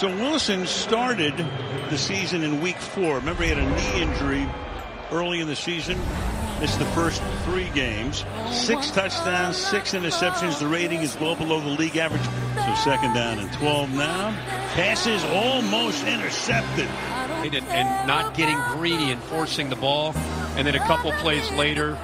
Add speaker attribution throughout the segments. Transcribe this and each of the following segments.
Speaker 1: So Wilson started the season in week four. Remember, he had a knee injury early in the season. Missed the first three games. Six touchdowns, six interceptions. The rating is well below the league average. So second down and 12 now. Passes almost intercepted.
Speaker 2: And, and not getting greedy and forcing the ball. And then a couple plays later,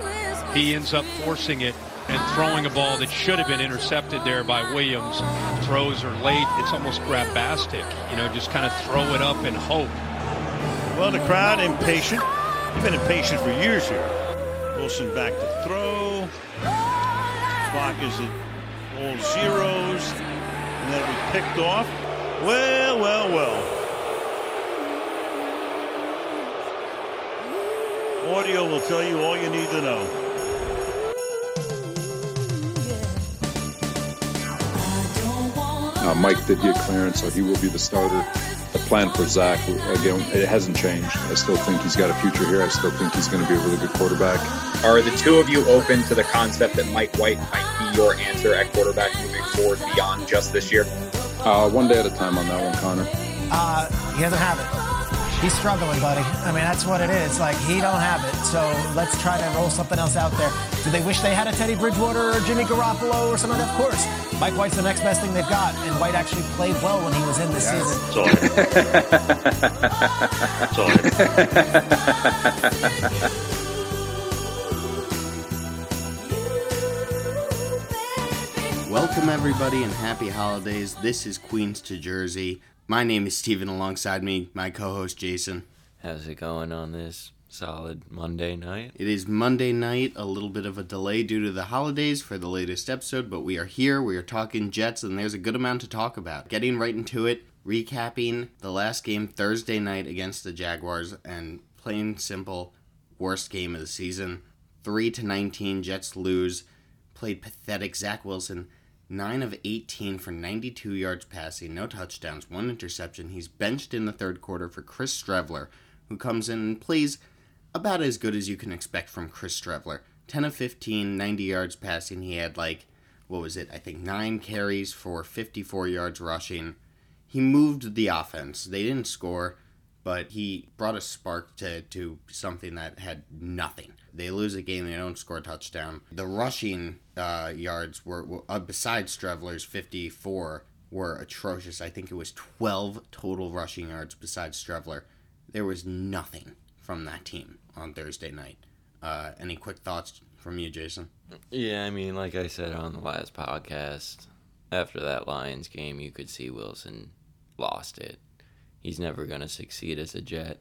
Speaker 2: he ends up forcing it and throwing a ball that should have been intercepted there by Williams. Throws are late. It's almost grabastic. You know, just kind of throw it up and hope.
Speaker 1: Well, the crowd impatient. They've been impatient for years here. Wilson back to throw. Clock is at all zeros. And that'll be picked off. Well, well, well. Audio will tell you all you need to know.
Speaker 3: Uh, Mike did get clearance, so he will be the starter. The plan for Zach, again, it hasn't changed. I still think he's got a future here. I still think he's going to be a really good quarterback.
Speaker 4: Are the two of you open to the concept that Mike White might be your answer at quarterback moving forward beyond just this year?
Speaker 3: Uh, one day at a time on that one, Connor.
Speaker 5: Uh, he doesn't have it. He's struggling, buddy. I mean, that's what it is. Like, he don't have it. So let's try to roll something else out there. Do they wish they had a Teddy Bridgewater or Jimmy Garoppolo or something? Of course. Mike White's the next best thing they've got, and White actually played well when he was in this yes.
Speaker 6: season. Sorry. Sorry. Welcome, everybody, and happy holidays. This is Queens to Jersey. My name is Steven, alongside me, my co host Jason.
Speaker 7: How's it going on this solid Monday night?
Speaker 6: It is Monday night, a little bit of a delay due to the holidays for the latest episode, but we are here. We are talking Jets, and there's a good amount to talk about. Getting right into it, recapping the last game Thursday night against the Jaguars, and plain simple, worst game of the season. 3 to 19, Jets lose. Played pathetic. Zach Wilson 9 of 18 for 92 yards passing, no touchdowns, one interception. He's benched in the third quarter for Chris Streveler, who comes in and plays about as good as you can expect from Chris Streveler. 10 of 15, 90 yards passing. He had like, what was it? I think 9 carries for 54 yards rushing. He moved the offense. They didn't score, but he brought a spark to, to something that had nothing. They lose a game, they don't score a touchdown. The rushing uh, yards were, were uh, besides Streveler's 54 were atrocious. I think it was 12 total rushing yards besides Streveler. There was nothing from that team on Thursday night. Uh, any quick thoughts from you, Jason?
Speaker 7: Yeah, I mean, like I said on the last podcast, after that Lions game, you could see Wilson lost it. He's never going to succeed as a Jet.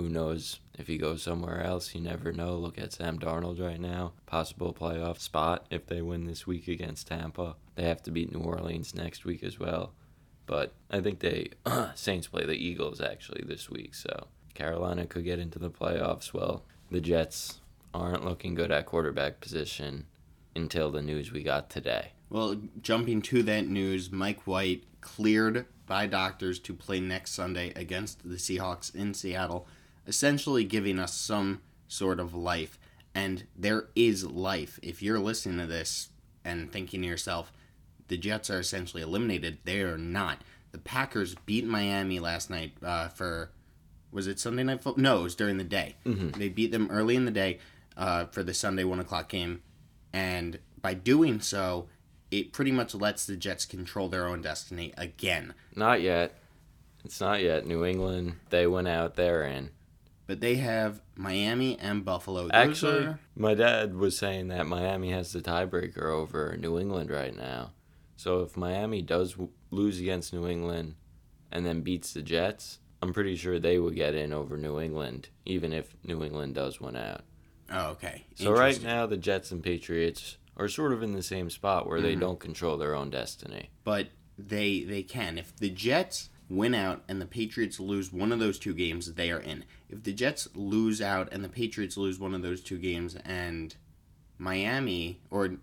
Speaker 7: Who knows if he goes somewhere else? You never know. Look at Sam Darnold right now. Possible playoff spot if they win this week against Tampa. They have to beat New Orleans next week as well. But I think they Saints play the Eagles actually this week, so Carolina could get into the playoffs. Well, the Jets aren't looking good at quarterback position until the news we got today.
Speaker 6: Well, jumping to that news, Mike White cleared by doctors to play next Sunday against the Seahawks in Seattle essentially giving us some sort of life. And there is life. If you're listening to this and thinking to yourself, the Jets are essentially eliminated, they are not. The Packers beat Miami last night uh, for, was it Sunday night football? No, it was during the day. Mm-hmm. They beat them early in the day uh, for the Sunday 1 o'clock game. And by doing so, it pretty much lets the Jets control their own destiny again.
Speaker 7: Not yet. It's not yet. New England, they went out there and
Speaker 6: but they have Miami and Buffalo. Those
Speaker 7: Actually,
Speaker 6: are...
Speaker 7: my dad was saying that Miami has the tiebreaker over New England right now. So if Miami does lose against New England and then beats the Jets, I'm pretty sure they would get in over New England, even if New England does win out.
Speaker 6: Oh, okay.
Speaker 7: So right now, the Jets and Patriots are sort of in the same spot where mm-hmm. they don't control their own destiny.
Speaker 6: But they they can. If the Jets win out and the Patriots lose one of those two games, they are in. If the Jets lose out and the Patriots lose one of those two games and Miami or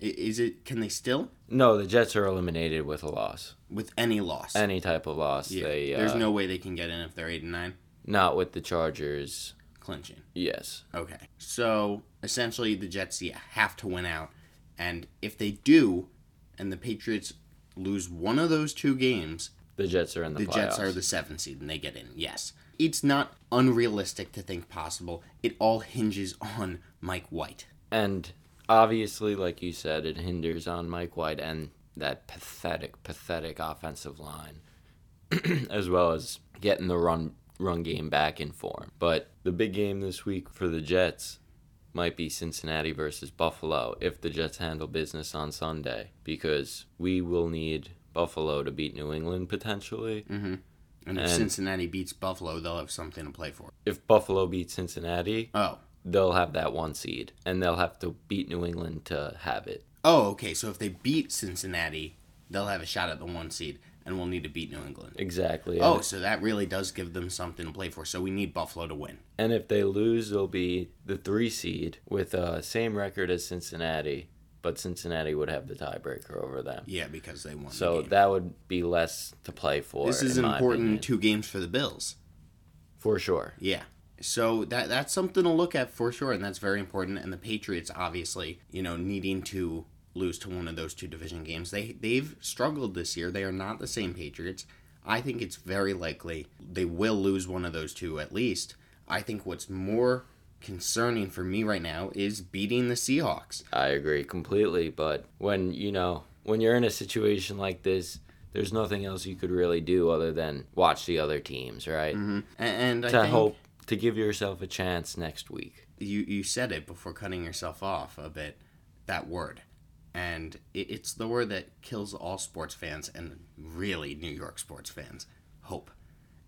Speaker 6: is it can they still?
Speaker 7: No, the Jets are eliminated with a loss.
Speaker 6: With any loss.
Speaker 7: Any type of loss.
Speaker 6: Yeah.
Speaker 7: They,
Speaker 6: There's
Speaker 7: uh,
Speaker 6: no way they can get in if they're 8 and 9.
Speaker 7: Not with the Chargers
Speaker 6: clinching.
Speaker 7: Yes.
Speaker 6: Okay. So, essentially the Jets yeah, have to win out and if they do and the Patriots lose one of those two games,
Speaker 7: The Jets are in the,
Speaker 6: The. Jets are the seventh seed and they get in. Yes, it's not unrealistic to think possible. It all hinges on Mike White.
Speaker 7: And obviously, like you said, it hinders on Mike White and that pathetic, pathetic offensive line, as well as getting the run run game back in form. But the big game this week for the Jets might be Cincinnati versus Buffalo if the Jets handle business on Sunday, because we will need Buffalo to beat New England potentially. Mm-hmm.
Speaker 6: And if
Speaker 7: And-
Speaker 6: Cincinnati beats Buffalo, they'll have something to play for.
Speaker 7: If Buffalo beats Cincinnati,
Speaker 6: Oh.
Speaker 7: they'll have that one seed, and they'll have to beat New England to have it.
Speaker 6: Oh, okay. So if they beat Cincinnati, they'll have a shot at the one seed, and we'll need to beat New England.
Speaker 7: Exactly.
Speaker 6: Oh, so that really does give them something to play for. So we need Buffalo to win.
Speaker 7: And if they lose, they'll be the three seed with uh, same record as Cincinnati, but Cincinnati would have the tiebreaker over them.
Speaker 6: Yeah, because they won.
Speaker 7: So
Speaker 6: the
Speaker 7: that would be less to play for.
Speaker 6: this is
Speaker 7: in
Speaker 6: an
Speaker 7: my
Speaker 6: important
Speaker 7: opinion.
Speaker 6: two games for the Bills.
Speaker 7: for sure.
Speaker 6: Yeah. So that that's something to look at for sure, and that's very important. And the Patriots, obviously, you know, needing to lose to one of those two division games, they they've struggled this year. They are not the same Patriots. I think it's very likely they will lose one of those two at least. I think what's more concerning for me right now is beating the Seahawks.
Speaker 7: I agree completely. But when you know when you're in a situation like this, there's nothing else you could really do other than watch the other teams, right? Mm-hmm.
Speaker 6: A- And I
Speaker 7: To
Speaker 6: think
Speaker 7: hope to give yourself a chance next week.
Speaker 6: you you said it before cutting yourself off a bit. That word, and it, it's the word that kills all sports fans and really New York sports fans. Hope,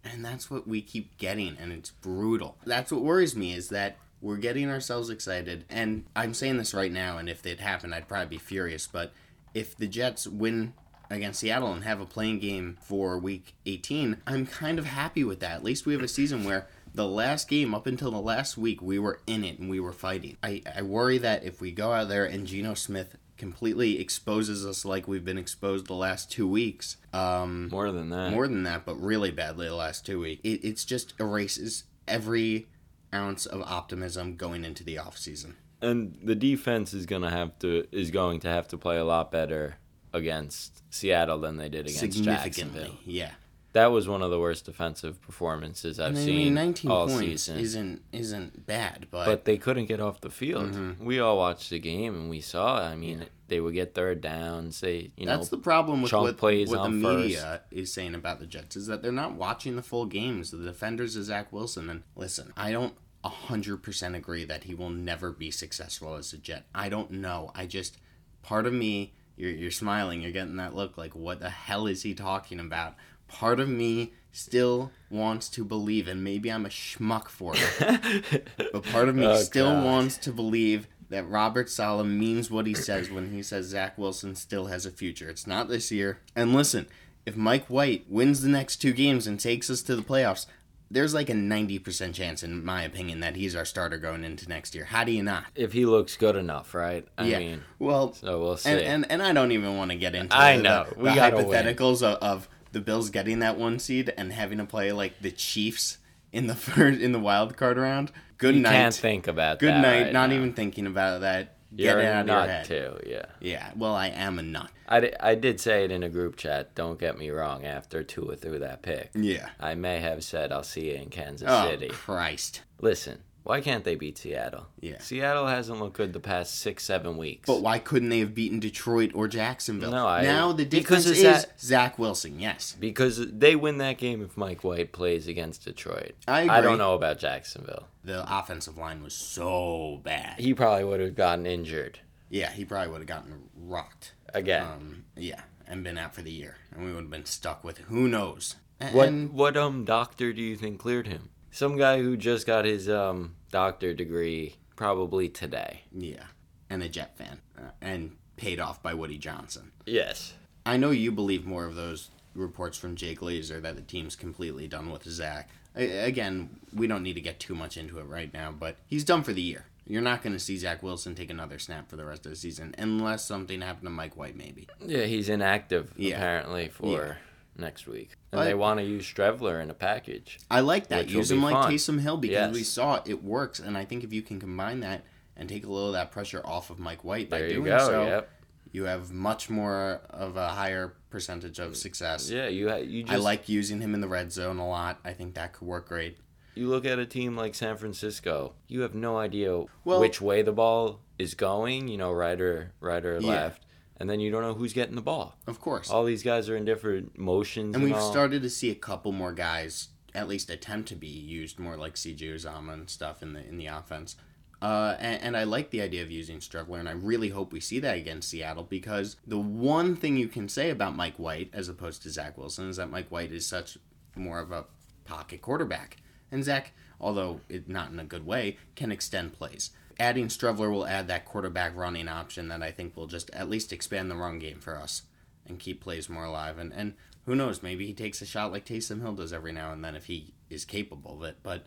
Speaker 6: and that's what we keep getting, and it's brutal. That's what worries me is that we're getting ourselves excited, and I'm saying this right now. And if it happened, I'd probably be furious. But if the Jets win against Seattle and have a playing game for Week 18, I'm kind of happy with that. At least we have a season where the last game up until the last week we were in it and we were fighting. I, I worry that if we go out there and Geno Smith completely exposes us like we've been exposed the last two weeks, um,
Speaker 7: More than that.
Speaker 6: more than that, but really badly the last two weeks, it, it's just erases every ounce of optimism going into the off season.
Speaker 7: and the defense is gonna have to is going to have to play a lot better against Seattle than they did against
Speaker 6: Significantly,
Speaker 7: Jacksonville.
Speaker 6: yeah.
Speaker 7: That was one of the worst defensive performances I've
Speaker 6: I
Speaker 7: seen
Speaker 6: mean, 19
Speaker 7: all
Speaker 6: points
Speaker 7: season.
Speaker 6: isn't isn't bad, but,
Speaker 7: but they couldn't get off the field.
Speaker 6: Mm-hmm.
Speaker 7: We all watched the game and we saw. I mean, they would get third downs. They, you
Speaker 6: That's
Speaker 7: know, that's
Speaker 6: the problem with what,
Speaker 7: plays
Speaker 6: what the media is saying about the Jets is that they're not watching the full games. The defenders is Zach Wilson, and listen, I don't hundred percent agree that he will never be successful as a Jet. I don't know. I just part of me, you're you're smiling, you're getting that look like what the hell is he talking about? Part of me still wants to believe, and maybe I'm a schmuck for it, but part of me
Speaker 7: Oh,
Speaker 6: still
Speaker 7: God.
Speaker 6: wants to believe that Robert Saleh means what he says when he says Zach Wilson still has a future. It's not this year. And listen, if Mike White wins the next two games and takes us to the playoffs, there's like a 90% chance, in my opinion, that he's our starter going into next year. How do you not?
Speaker 7: if he looks good enough, right? I
Speaker 6: yeah.
Speaker 7: mean,
Speaker 6: well,
Speaker 7: so we'll see.
Speaker 6: and, and and I don't even want to get into
Speaker 7: I
Speaker 6: the,
Speaker 7: know.
Speaker 6: the,
Speaker 7: We
Speaker 6: the
Speaker 7: gotta win.
Speaker 6: hypotheticals of, of the Bills getting that one seed and having to play like the Chiefs in the first in the wild card round. Good
Speaker 7: you
Speaker 6: night.
Speaker 7: can't think about
Speaker 6: Good night.
Speaker 7: right
Speaker 6: not
Speaker 7: now.
Speaker 6: even thinking about that. Get
Speaker 7: You're
Speaker 6: it out of your
Speaker 7: nut
Speaker 6: head.
Speaker 7: too. Yeah.
Speaker 6: Yeah, well, I am a nut.
Speaker 7: I, I did say it in a group chat. Don't get me wrong. After Tua threw that pick,
Speaker 6: Yeah.
Speaker 7: I may have said I'll see you in Kansas
Speaker 6: Oh,
Speaker 7: City.
Speaker 6: Christ.
Speaker 7: Listen, why can't they beat Seattle?
Speaker 6: Yeah.
Speaker 7: Seattle hasn't looked good the past six, seven weeks.
Speaker 6: But why couldn't they have beaten Detroit or Jacksonville?
Speaker 7: No, I-
Speaker 6: now the
Speaker 7: because
Speaker 6: difference
Speaker 7: it's
Speaker 6: is
Speaker 7: that-
Speaker 6: Zach Wilson. Yes,
Speaker 7: because they win that game if Mike White plays against Detroit.
Speaker 6: I
Speaker 7: I don't know about Jacksonville.
Speaker 6: the offensive line was so bad.
Speaker 7: He probably would have gotten injured
Speaker 6: yeah, he probably would have gotten rocked.
Speaker 7: again.
Speaker 6: Um, yeah, and been out for the year, and we would have been stuck with who knows. A-
Speaker 7: what
Speaker 6: And
Speaker 7: what um doctor do you think cleared him? Some guy who just got his um doctor degree probably today.
Speaker 6: yeah, and a Jet fan, uh, and paid off by Woody Johnson.
Speaker 7: Yes.
Speaker 6: I know you believe more of those reports from Jay Glazer that the team's completely done with Zach. A- Again, we don't need to get too much into it right now, but he's done for the year. You're not going to see Zach Wilson take another snap for the rest of the season unless something happened to Mike White, maybe.
Speaker 7: Yeah, he's inactive
Speaker 6: Yeah.
Speaker 7: apparently for
Speaker 6: Yeah.
Speaker 7: Next week. And they want to use Streveler in a package.
Speaker 6: I like that. Use him like
Speaker 7: fun.
Speaker 6: Taysom Hill because
Speaker 7: Yes.
Speaker 6: we saw it works, and I think if you can combine that and take a little of that pressure off of Mike White by
Speaker 7: There you
Speaker 6: doing
Speaker 7: go.
Speaker 6: so,
Speaker 7: Yep.
Speaker 6: You have much more of a higher percentage of success.
Speaker 7: Yeah, you you just
Speaker 6: I like using him in the red zone a lot. I think that could work great.
Speaker 7: you look at a team like San Francisco. You have no idea
Speaker 6: Well-
Speaker 7: which way the ball is going. You know, right or right or
Speaker 6: Yeah.
Speaker 7: left, and then you don't know who's getting the ball.
Speaker 6: Of course.
Speaker 7: All these guys are in different motions,
Speaker 6: and we've
Speaker 7: all.
Speaker 6: started to see a couple more guys at least attempt to be used more like CJ Uzomah and stuff in the in the offense. Uh, and, and I like the idea of using Streveler, and I really hope we see that against Seattle because the one thing you can say about Mike White as opposed to Zach Wilson is that Mike White is such more of a pocket quarterback, and Zach, although it, not in a good way, can extend plays. Adding Streveler will add that quarterback running option that I think will just at least expand the run game for us and keep plays more alive. And and who knows, maybe he takes a shot like Taysom Hill does every now and then if he is capable of it. But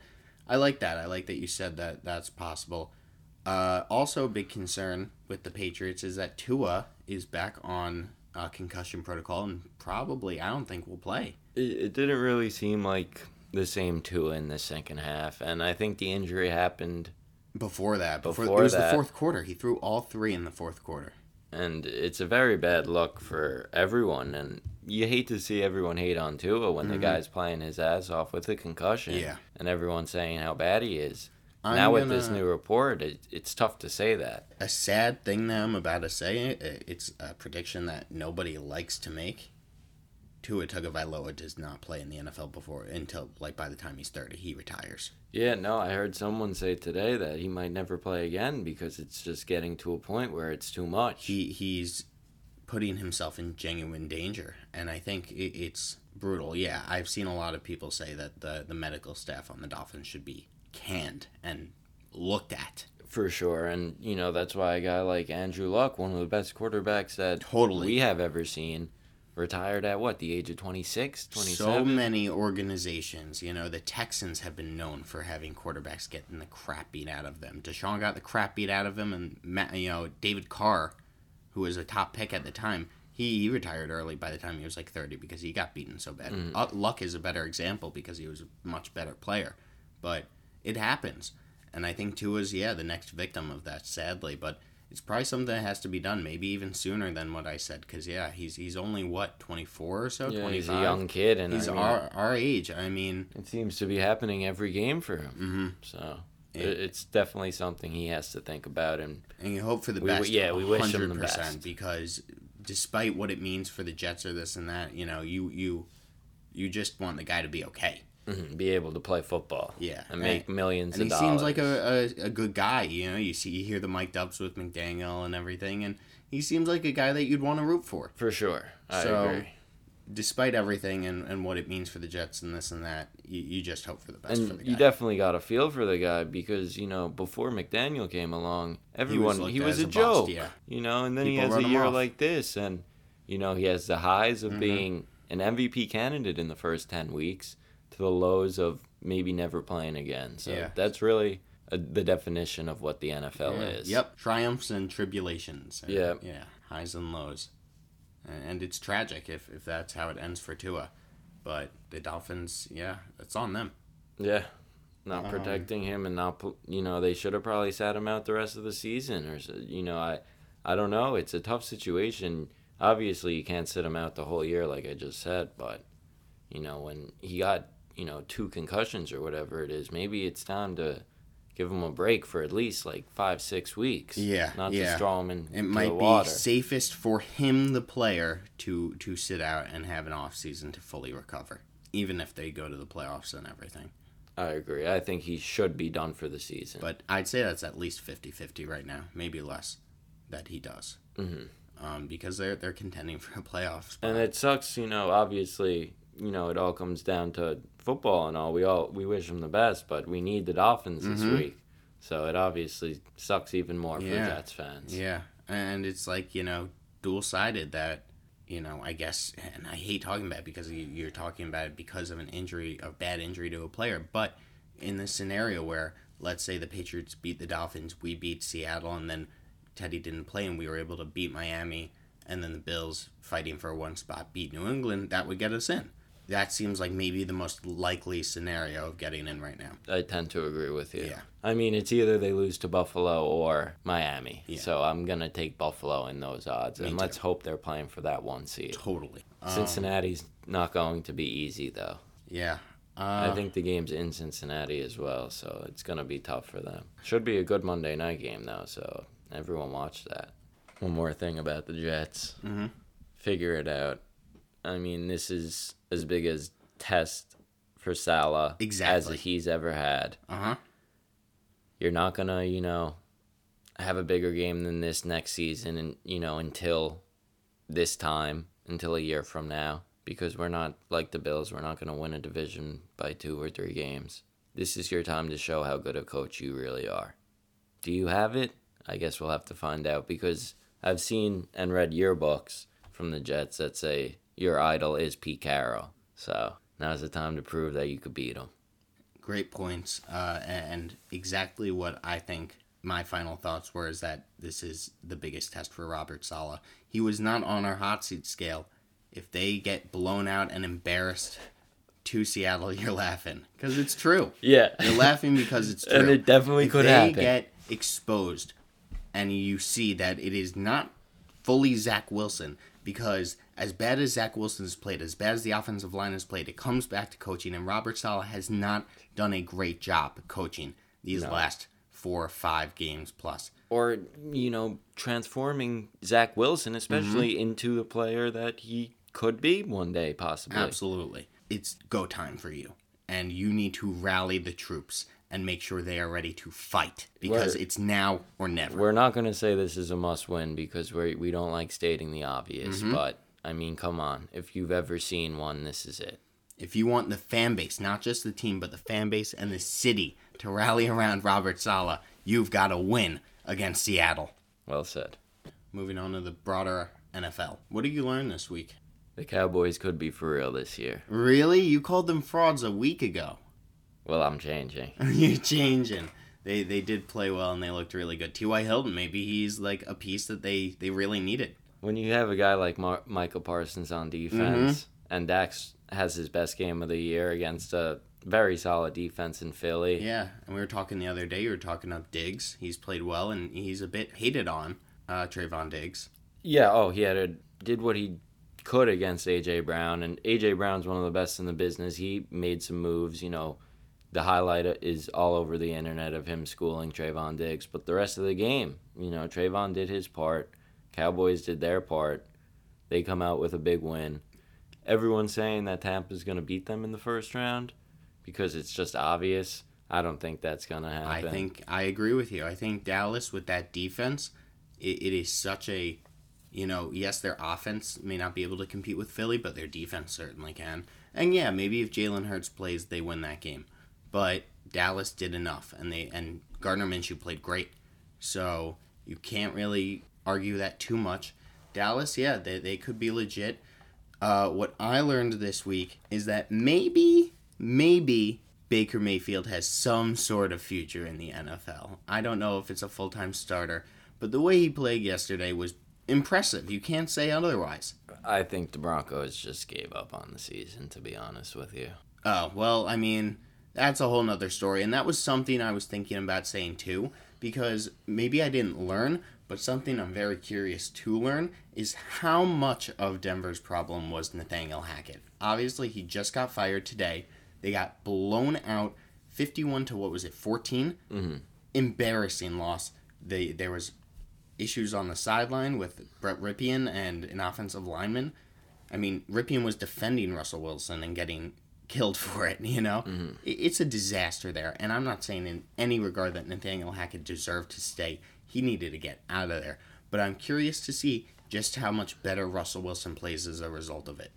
Speaker 6: I like that. I like that you said that that's possible. Uh, also, a big concern with the Patriots is that Tua is back on uh, concussion protocol and probably I don't think will play.
Speaker 7: it, it didn't really seem like the same Tua in the second half, and I think the injury happened,
Speaker 6: Before that, before,
Speaker 7: Before
Speaker 6: it was
Speaker 7: that.
Speaker 6: the fourth quarter. He threw all three in the fourth quarter.
Speaker 7: and it's a very bad look for everyone. And you hate to see everyone hate on Tua when the guy's playing his ass off with a concussion,
Speaker 6: Mm-hmm. Yeah.
Speaker 7: and everyone's saying how bad he is.
Speaker 6: I'm
Speaker 7: now with this
Speaker 6: gonna-
Speaker 7: new report, it, it's tough to say that.
Speaker 6: A sad thing that I'm about to say, it's a prediction that nobody likes to make. Tua Tagovailoa does not play in the NFL before until like by the time he's 30, he retires.
Speaker 7: Yeah, no, I heard someone say today that he might never play again because it's just getting to a point where it's too much.
Speaker 6: He he's putting himself in genuine danger, and I think it, it's brutal. Yeah, I've seen a lot of people say that the the medical staff on the Dolphins should be canned and looked at.
Speaker 7: For sure, and you know that's why a guy like Andrew Luck, one of the best quarterbacks that
Speaker 6: Totally.
Speaker 7: we have ever seen, retired at what the age of 26, 27?
Speaker 6: So many organizations, you know, the Texans have been known for having quarterbacks getting the crap beat out of them. Deshaun got the crap beat out of him, and Matt, you know, David Carr, who was a top pick at the time, he, he retired early by the time he was like thirty because he got beaten so bad. Uh, Luck is a better example because he was a much better player, but it happens, and I think Tua's yeah the next victim of that, sadly, but. It's probably something that has to be done, maybe even sooner than what I said. Because yeah, he's he's only what twenty four or so,
Speaker 7: yeah, he's a young kid, and
Speaker 6: He's
Speaker 7: I mean,
Speaker 6: our our age. I mean,
Speaker 7: it seems to be happening every game for him.
Speaker 6: hmm
Speaker 7: So it, it's definitely something he has to think about. And
Speaker 6: and you hope for the
Speaker 7: We-
Speaker 6: best.
Speaker 7: yeah, we wish him the
Speaker 6: 100%,
Speaker 7: best.
Speaker 6: because despite what it means for the Jets or this and that, you know, you you you just want the guy to be okay.
Speaker 7: Mhm, be able to play football.
Speaker 6: Yeah,
Speaker 7: and make millions
Speaker 6: And he
Speaker 7: of
Speaker 6: seems like a, a, a good guy. You know, you see you hear the mic'd ups with McDaniel and everything, and he seems like a guy that you'd want to root for.
Speaker 7: for sure. I
Speaker 6: So,
Speaker 7: agree.
Speaker 6: Despite everything and, and what it means for the Jets and this and that, you, you just hope for the best for the
Speaker 7: And
Speaker 6: guy.
Speaker 7: you definitely got a feel for the guy because you know before McDaniel came along, everyone he was,
Speaker 6: at
Speaker 7: a
Speaker 6: as a bust,
Speaker 7: joke.
Speaker 6: yeah.
Speaker 7: You know, and then he has a year
Speaker 6: off.
Speaker 7: like this, and you know he has the highs of
Speaker 6: Mhm.
Speaker 7: being an MVP candidate in the first ten weeks to the lows of maybe never playing again. So
Speaker 6: Yeah.
Speaker 7: that's really a, the definition of what the NFL
Speaker 6: Yeah.
Speaker 7: is.
Speaker 6: Yep, triumphs and tribulations. Uh,
Speaker 7: Yeah.
Speaker 6: yeah, highs and lows, and it's tragic if if that's how it ends for Tua. But the Dolphins, yeah, it's on them.
Speaker 7: Yeah. Not
Speaker 6: Um,
Speaker 7: protecting him and not, you know, they should have probably sat him out the rest of the season or, you know, I, I don't know. It's a tough situation. Obviously, you can't sit him out the whole year, like I just said, but, you know, when he got, you know, two concussions or whatever it is, maybe it's time to give him a break for at least like five, six weeks.
Speaker 6: Yeah,
Speaker 7: Not
Speaker 6: yeah.
Speaker 7: to throw him in
Speaker 6: It might be safest for him, the player, to to sit out and have an off season to fully recover, even if they go to the playoffs and everything.
Speaker 7: I agree. I think he should be done for the season.
Speaker 6: But I'd say that's at least 50-50 right now, maybe less, that he does.
Speaker 7: Mhm.
Speaker 6: Um, because they're they're contending for a playoff spot.
Speaker 7: And it sucks, you know, obviously, you know, it all comes down to football and all. We all we wish them the best, but we need the Dolphins this
Speaker 6: Mhm.
Speaker 7: week. So it obviously sucks even more for
Speaker 6: Yeah.
Speaker 7: Jets fans.
Speaker 6: Yeah, and it's like you know, dual sided. That you know, I guess, and I hate talking about it because you- you're talking about it because of an injury, a bad injury to a player. But in this scenario where, let's say, the Patriots beat the Dolphins, we beat Seattle, and then Teddy didn't play, and we were able to beat Miami, and then the Bills fighting for one spot beat New England, that would get us in. That seems like maybe the most likely scenario of getting in right now.
Speaker 7: I tend to agree with you.
Speaker 6: Yeah.
Speaker 7: I mean, it's either they lose to Buffalo or Miami.
Speaker 6: Yeah.
Speaker 7: So I'm going to take Buffalo in those odds.
Speaker 6: Me
Speaker 7: and
Speaker 6: too.
Speaker 7: let's hope they're playing for that one seed.
Speaker 6: Totally. Um,
Speaker 7: Cincinnati's not going to be easy, though.
Speaker 6: yeah. Uh,
Speaker 7: I think the game's in Cincinnati as well, so it's going to be tough for them. Should be a good Monday night game, though, so everyone watch that. One more thing about the Jets.
Speaker 6: Mhm.
Speaker 7: Figure it out. I mean, this is as big as test for Saleh
Speaker 6: Exactly.
Speaker 7: as he's ever had.
Speaker 6: uh huh.
Speaker 7: You're not going to, you know, have a bigger game than this next season and, you know, until this time, until a year from now because we're not like the Bills. We're not going to win a division by two or three games. This is your time to show how good a coach you really are. Do you have it? I guess we'll have to find out because I've seen and read yearbooks from the Jets that say your idol is Pete Carroll. So now's the time to prove that you could beat him.
Speaker 6: Great points. Uh, and exactly what I think my final thoughts were is that this is the biggest test for Robert Saleh. He was not on our hot seat scale. If they get blown out and embarrassed to Seattle, you're laughing because it's true.
Speaker 7: Yeah.
Speaker 6: You're laughing because it's true.
Speaker 7: And it definitely
Speaker 6: if
Speaker 7: could
Speaker 6: they
Speaker 7: happen.
Speaker 6: They get exposed, and you see that it is not fully Zach Wilson, because as bad as Zach Wilson has played, as bad as the offensive line has played, it comes back to coaching, and Robert Saleh has not done a great job coaching these
Speaker 7: No.
Speaker 6: last four or five games plus.
Speaker 7: or you know transforming Zach Wilson especially
Speaker 6: Mm-hmm.
Speaker 7: into a player that he could be one day possibly.
Speaker 6: Absolutely. It's go time for you. And you need to rally the troops and make sure they are ready to fight because
Speaker 7: We're-
Speaker 6: it's now or never.
Speaker 7: We're not going to say this is a must win because we we don't like stating the obvious,
Speaker 6: Mm-hmm.
Speaker 7: but I mean, come on. If you've ever seen one, this is it.
Speaker 6: if you want the fan base, not just the team, but the fan base and the city to rally around Robert Saleh, you've got to win against Seattle.
Speaker 7: Well said.
Speaker 6: Moving on to the broader NFL. What did you learn this week?
Speaker 7: The Cowboys could be for real this year.
Speaker 6: Really? You called them frauds a week ago.
Speaker 7: Well, I'm changing.
Speaker 6: You're changing. They they did play well and they looked really good. T.Y. Hilton, maybe he's like a piece that they, they really needed.
Speaker 7: When you have a guy like Mar- Micah Parsons on defense and Dax has his best game of the year against a very solid defense in Philly.
Speaker 6: Yeah, and we were talking the other day, you were talking up Diggs. He's played well and he's a bit hated on, uh, Trevon Diggs.
Speaker 7: Yeah, oh, he had a, did what he could against AJ Brown, and AJ Brown's one of the best in the business. He made some moves, you know. The highlight is all over the internet of him schooling Trevon Diggs, but the rest of the game, you know, Trevon did his part. Cowboys did their part. They come out with a big win. Everyone's saying that Tampa's going to beat them in the first round because it's just obvious. I don't think that's going to happen.
Speaker 6: I think I agree with you. I think Dallas with that defense, it, it is such a, you know, yes, their offense may not be able to compete with Philly, but their defense certainly can. And yeah, maybe if Jalen Hurts plays, they win that game. But Dallas did enough, and they and Gardner Minshew played great. So you can't really argue that too much. Dallas, yeah, they, they could be legit. Uh, what I learned this week is that maybe, maybe Baker Mayfield has some sort of future in the NFL. I don't know if it's a full time starter, but the way he played yesterday was impressive. You can't say otherwise.
Speaker 7: I think the Broncos just gave up on the season, to be honest with you.
Speaker 6: Oh, well, I mean, that's a whole nother story. And that was something I was thinking about saying too, because maybe I didn't learn, but something I'm very curious to learn is how much of Denver's problem was Nathaniel Hackett. Obviously, he just got fired today. They got blown out 51 to what was it, 14?
Speaker 7: Mm-hmm.
Speaker 6: Embarrassing loss. They, there was issues on the sideline with Brett Rypien and an offensive lineman. I mean, Rypien was defending Russell Wilson and getting killed for it, you know? I- It's a disaster there. And I'm not saying in any regard that Nathaniel Hackett deserved to stay. He needed to get out of there. But I'm curious to see just how much better Russell Wilson plays as a result of it.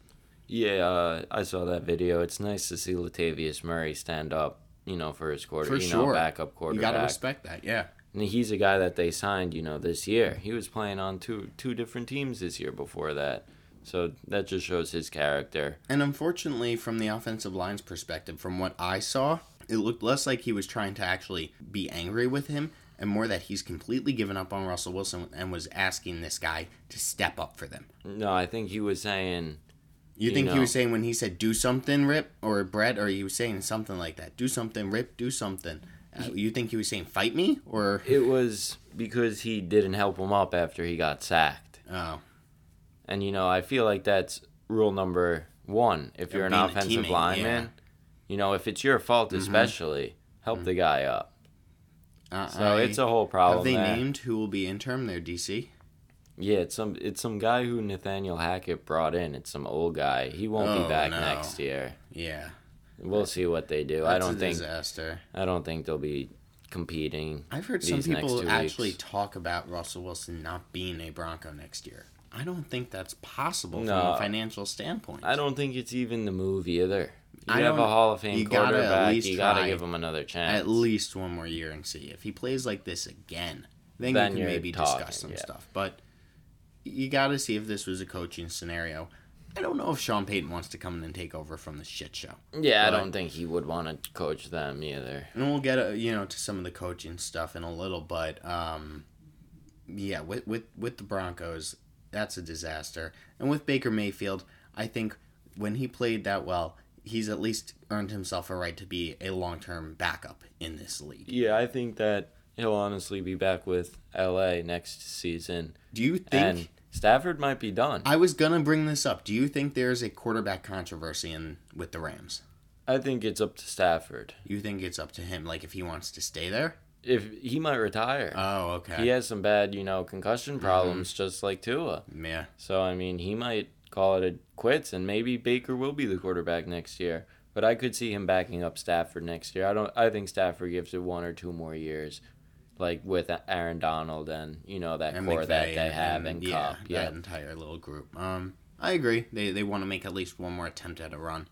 Speaker 7: Yeah, uh, I saw that video. It's nice to see Latavius Murray stand up, you know, for his quarter,
Speaker 6: For
Speaker 7: you
Speaker 6: sure.
Speaker 7: know, backup
Speaker 6: You got to respect that, yeah.
Speaker 7: And he's a guy that they signed, you know, this year. He was playing on two two different teams this year before that. So that just shows his character.
Speaker 6: And unfortunately, from the offensive line's perspective, from what I saw, it looked less like he was trying to actually be angry with him and more that he's completely given up on Russell Wilson and was asking this guy to step up for them.
Speaker 7: No, I think he was saying
Speaker 6: You think he
Speaker 7: know.
Speaker 6: was saying when he said "do something, Rip" or Brett, or he was saying something like that? Do something, Rip. Do something. Uh, you think he was saying "fight me" or
Speaker 7: It was because he didn't help him up after he got sacked.
Speaker 6: oh
Speaker 7: And you know, I feel like that's rule number one. If you're an offensive
Speaker 6: teammate,
Speaker 7: lineman,
Speaker 6: yeah. Mm-hmm.
Speaker 7: you know, if it's your fault especially, help the guy up.
Speaker 6: uh,
Speaker 7: So
Speaker 6: I-
Speaker 7: it's a whole problem.
Speaker 6: Have they
Speaker 7: there.
Speaker 6: named who will be interim there, DC?
Speaker 7: Yeah, it's some it's some guy who Nathaniel Hackett brought in. It's some old guy. He won't
Speaker 6: Oh,
Speaker 7: be back
Speaker 6: no.
Speaker 7: next year.
Speaker 6: Yeah,
Speaker 7: We'll see what they do. I don't
Speaker 6: a
Speaker 7: think
Speaker 6: disaster.
Speaker 7: I don't think they'll be competing.
Speaker 6: I've heard some people actually
Speaker 7: weeks.
Speaker 6: talk about Russell Wilson not being a Bronco next year. I don't think that's possible from a financial standpoint.
Speaker 7: I don't think it's even the move either. You
Speaker 6: I
Speaker 7: have a Hall of Fame
Speaker 6: you
Speaker 7: quarterback.
Speaker 6: least
Speaker 7: You gotta give him another chance.
Speaker 6: At least one more year and see if he plays like this again. Then,
Speaker 7: Then
Speaker 6: you can maybe
Speaker 7: talking,
Speaker 6: discuss some
Speaker 7: yeah.
Speaker 6: stuff. But you got to see if this was a coaching scenario. I don't know if Sean Payton wants to come in and take over from the shit show.
Speaker 7: Yeah, I don't think he would want to coach them either.
Speaker 6: And we'll get uh, you know to some of the coaching stuff in a little, but um, yeah, with with with the Broncos, that's a disaster. And with Baker Mayfield, I think when he played that well, he's at least earned himself a right to be a long term backup in this league.
Speaker 7: Yeah, I think that he'll honestly be back with LA next season.
Speaker 6: Do you think?
Speaker 7: and Stafford might be done.
Speaker 6: I was gonna bring this up. Do you think there's a quarterback controversy in with the Rams?
Speaker 7: I think it's up to Stafford.
Speaker 6: You think it's up to him, like if he wants to stay there?
Speaker 7: If he might retire.
Speaker 6: Oh, okay.
Speaker 7: he has some bad, you know, concussion problems just like Tua.
Speaker 6: Yeah.
Speaker 7: So I mean, he might call it a quits, and maybe Baker will be the quarterback next year. But I could see him backing up Stafford next year. I don't. I think Stafford gives it one or two more years, like with Aaron Donald and you know that
Speaker 6: and
Speaker 7: core
Speaker 6: McVay
Speaker 7: that they have and,
Speaker 6: yeah,
Speaker 7: Kupp. Yeah,
Speaker 6: that entire little group. Um, I agree. They they want to make at least one more attempt at a run,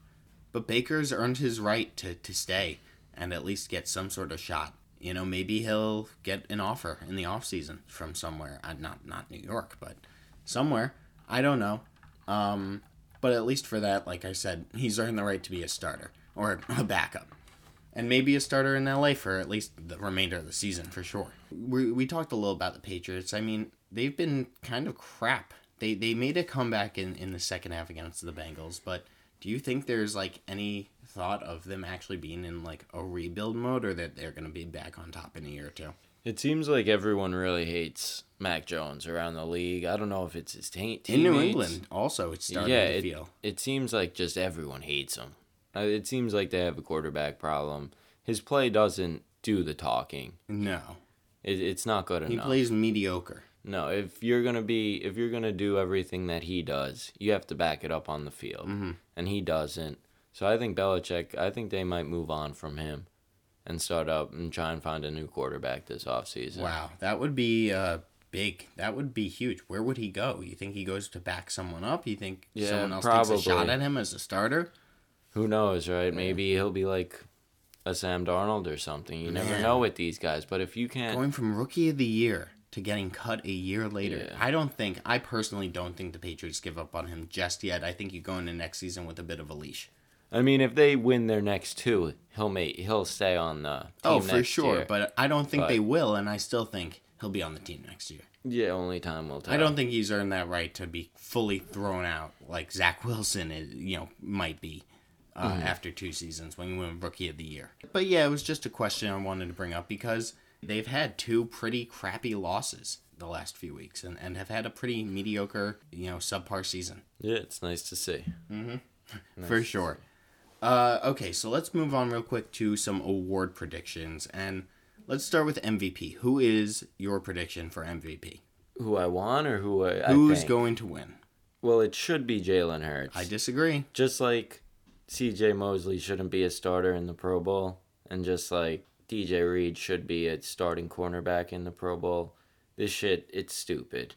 Speaker 6: but Baker's earned his right to to stay and at least get some sort of shot. You know, maybe he'll get an offer in the off season from somewhere. Uh, not not New York, but somewhere. I don't know. Um, but at least for that, like I said, he's earned the right to be a starter or a backup and maybe a starter in LA for at least the remainder of the season for sure. We, we talked a little about the Patriots. I mean, they've been kind of crap. They they made a comeback in, in the second half against the Bengals, but do you think there's like any thought of them actually being in like a rebuild mode or that they're going to be back on top in a year or two?
Speaker 7: it seems like everyone really hates Mac Jones around the league. I don't know if it's his teammates.
Speaker 6: In New England, also, it's starting
Speaker 7: yeah,
Speaker 6: to
Speaker 7: it,
Speaker 6: feel.
Speaker 7: it seems like just everyone hates him. Uh, It seems like they have a quarterback problem. His play doesn't do the talking.
Speaker 6: No.
Speaker 7: It, it's not good
Speaker 6: He
Speaker 7: enough.
Speaker 6: He plays mediocre.
Speaker 7: No, if you're gonna be if you're gonna do everything that he does, you have to back it up on the field,
Speaker 6: Mm-hmm.
Speaker 7: and he doesn't. So I think Belichick. I think they might move on from him, and start up and try and find a new quarterback this offseason.
Speaker 6: Wow, that would be uh, big. That would be huge. Where would he go? You think he goes to back someone up? You think
Speaker 7: Yeah,
Speaker 6: someone else takes a shot at him as a starter?
Speaker 7: Who knows, right? Maybe he'll be like a Sam Darnold or something. You never
Speaker 6: Man.
Speaker 7: know with these guys. But if you can't,
Speaker 6: Going from rookie of the year to getting cut a year later,
Speaker 7: Yeah.
Speaker 6: I don't think. I personally don't think the Patriots give up on him just yet. I think you go into next season with a bit of a leash.
Speaker 7: I mean, if they win their next two, he'll make he'll stay on the team
Speaker 6: oh, for sure.
Speaker 7: year.
Speaker 6: But I don't think
Speaker 7: But-
Speaker 6: they will, and I still think he'll be on the team next year.
Speaker 7: yeah, only time will tell.
Speaker 6: I don't think he's earned that right to be fully thrown out like Zach Wilson is, you know, might be uh,
Speaker 7: Mm-hmm.
Speaker 6: after two seasons when he won Rookie of the Year. But yeah, it was just a question I wanted to bring up because they've had two pretty crappy losses the last few weeks and, and have had a pretty mediocre, you know, subpar season
Speaker 7: Yeah, it's nice to see. Mm-hmm.
Speaker 6: for sure. Uh, okay, so let's move on real quick to some award predictions and let's start with MVP. Who is your prediction for MVP?
Speaker 7: Who I want or who I, I
Speaker 6: Who's
Speaker 7: think?
Speaker 6: going to win?
Speaker 7: Well, it should be Jalen Hurts.
Speaker 6: I disagree.
Speaker 7: just like C.J. Mosley shouldn't be a starter in the Pro Bowl, and just like D.J. Reed should be a starting cornerback in the Pro Bowl. This shit, it's stupid.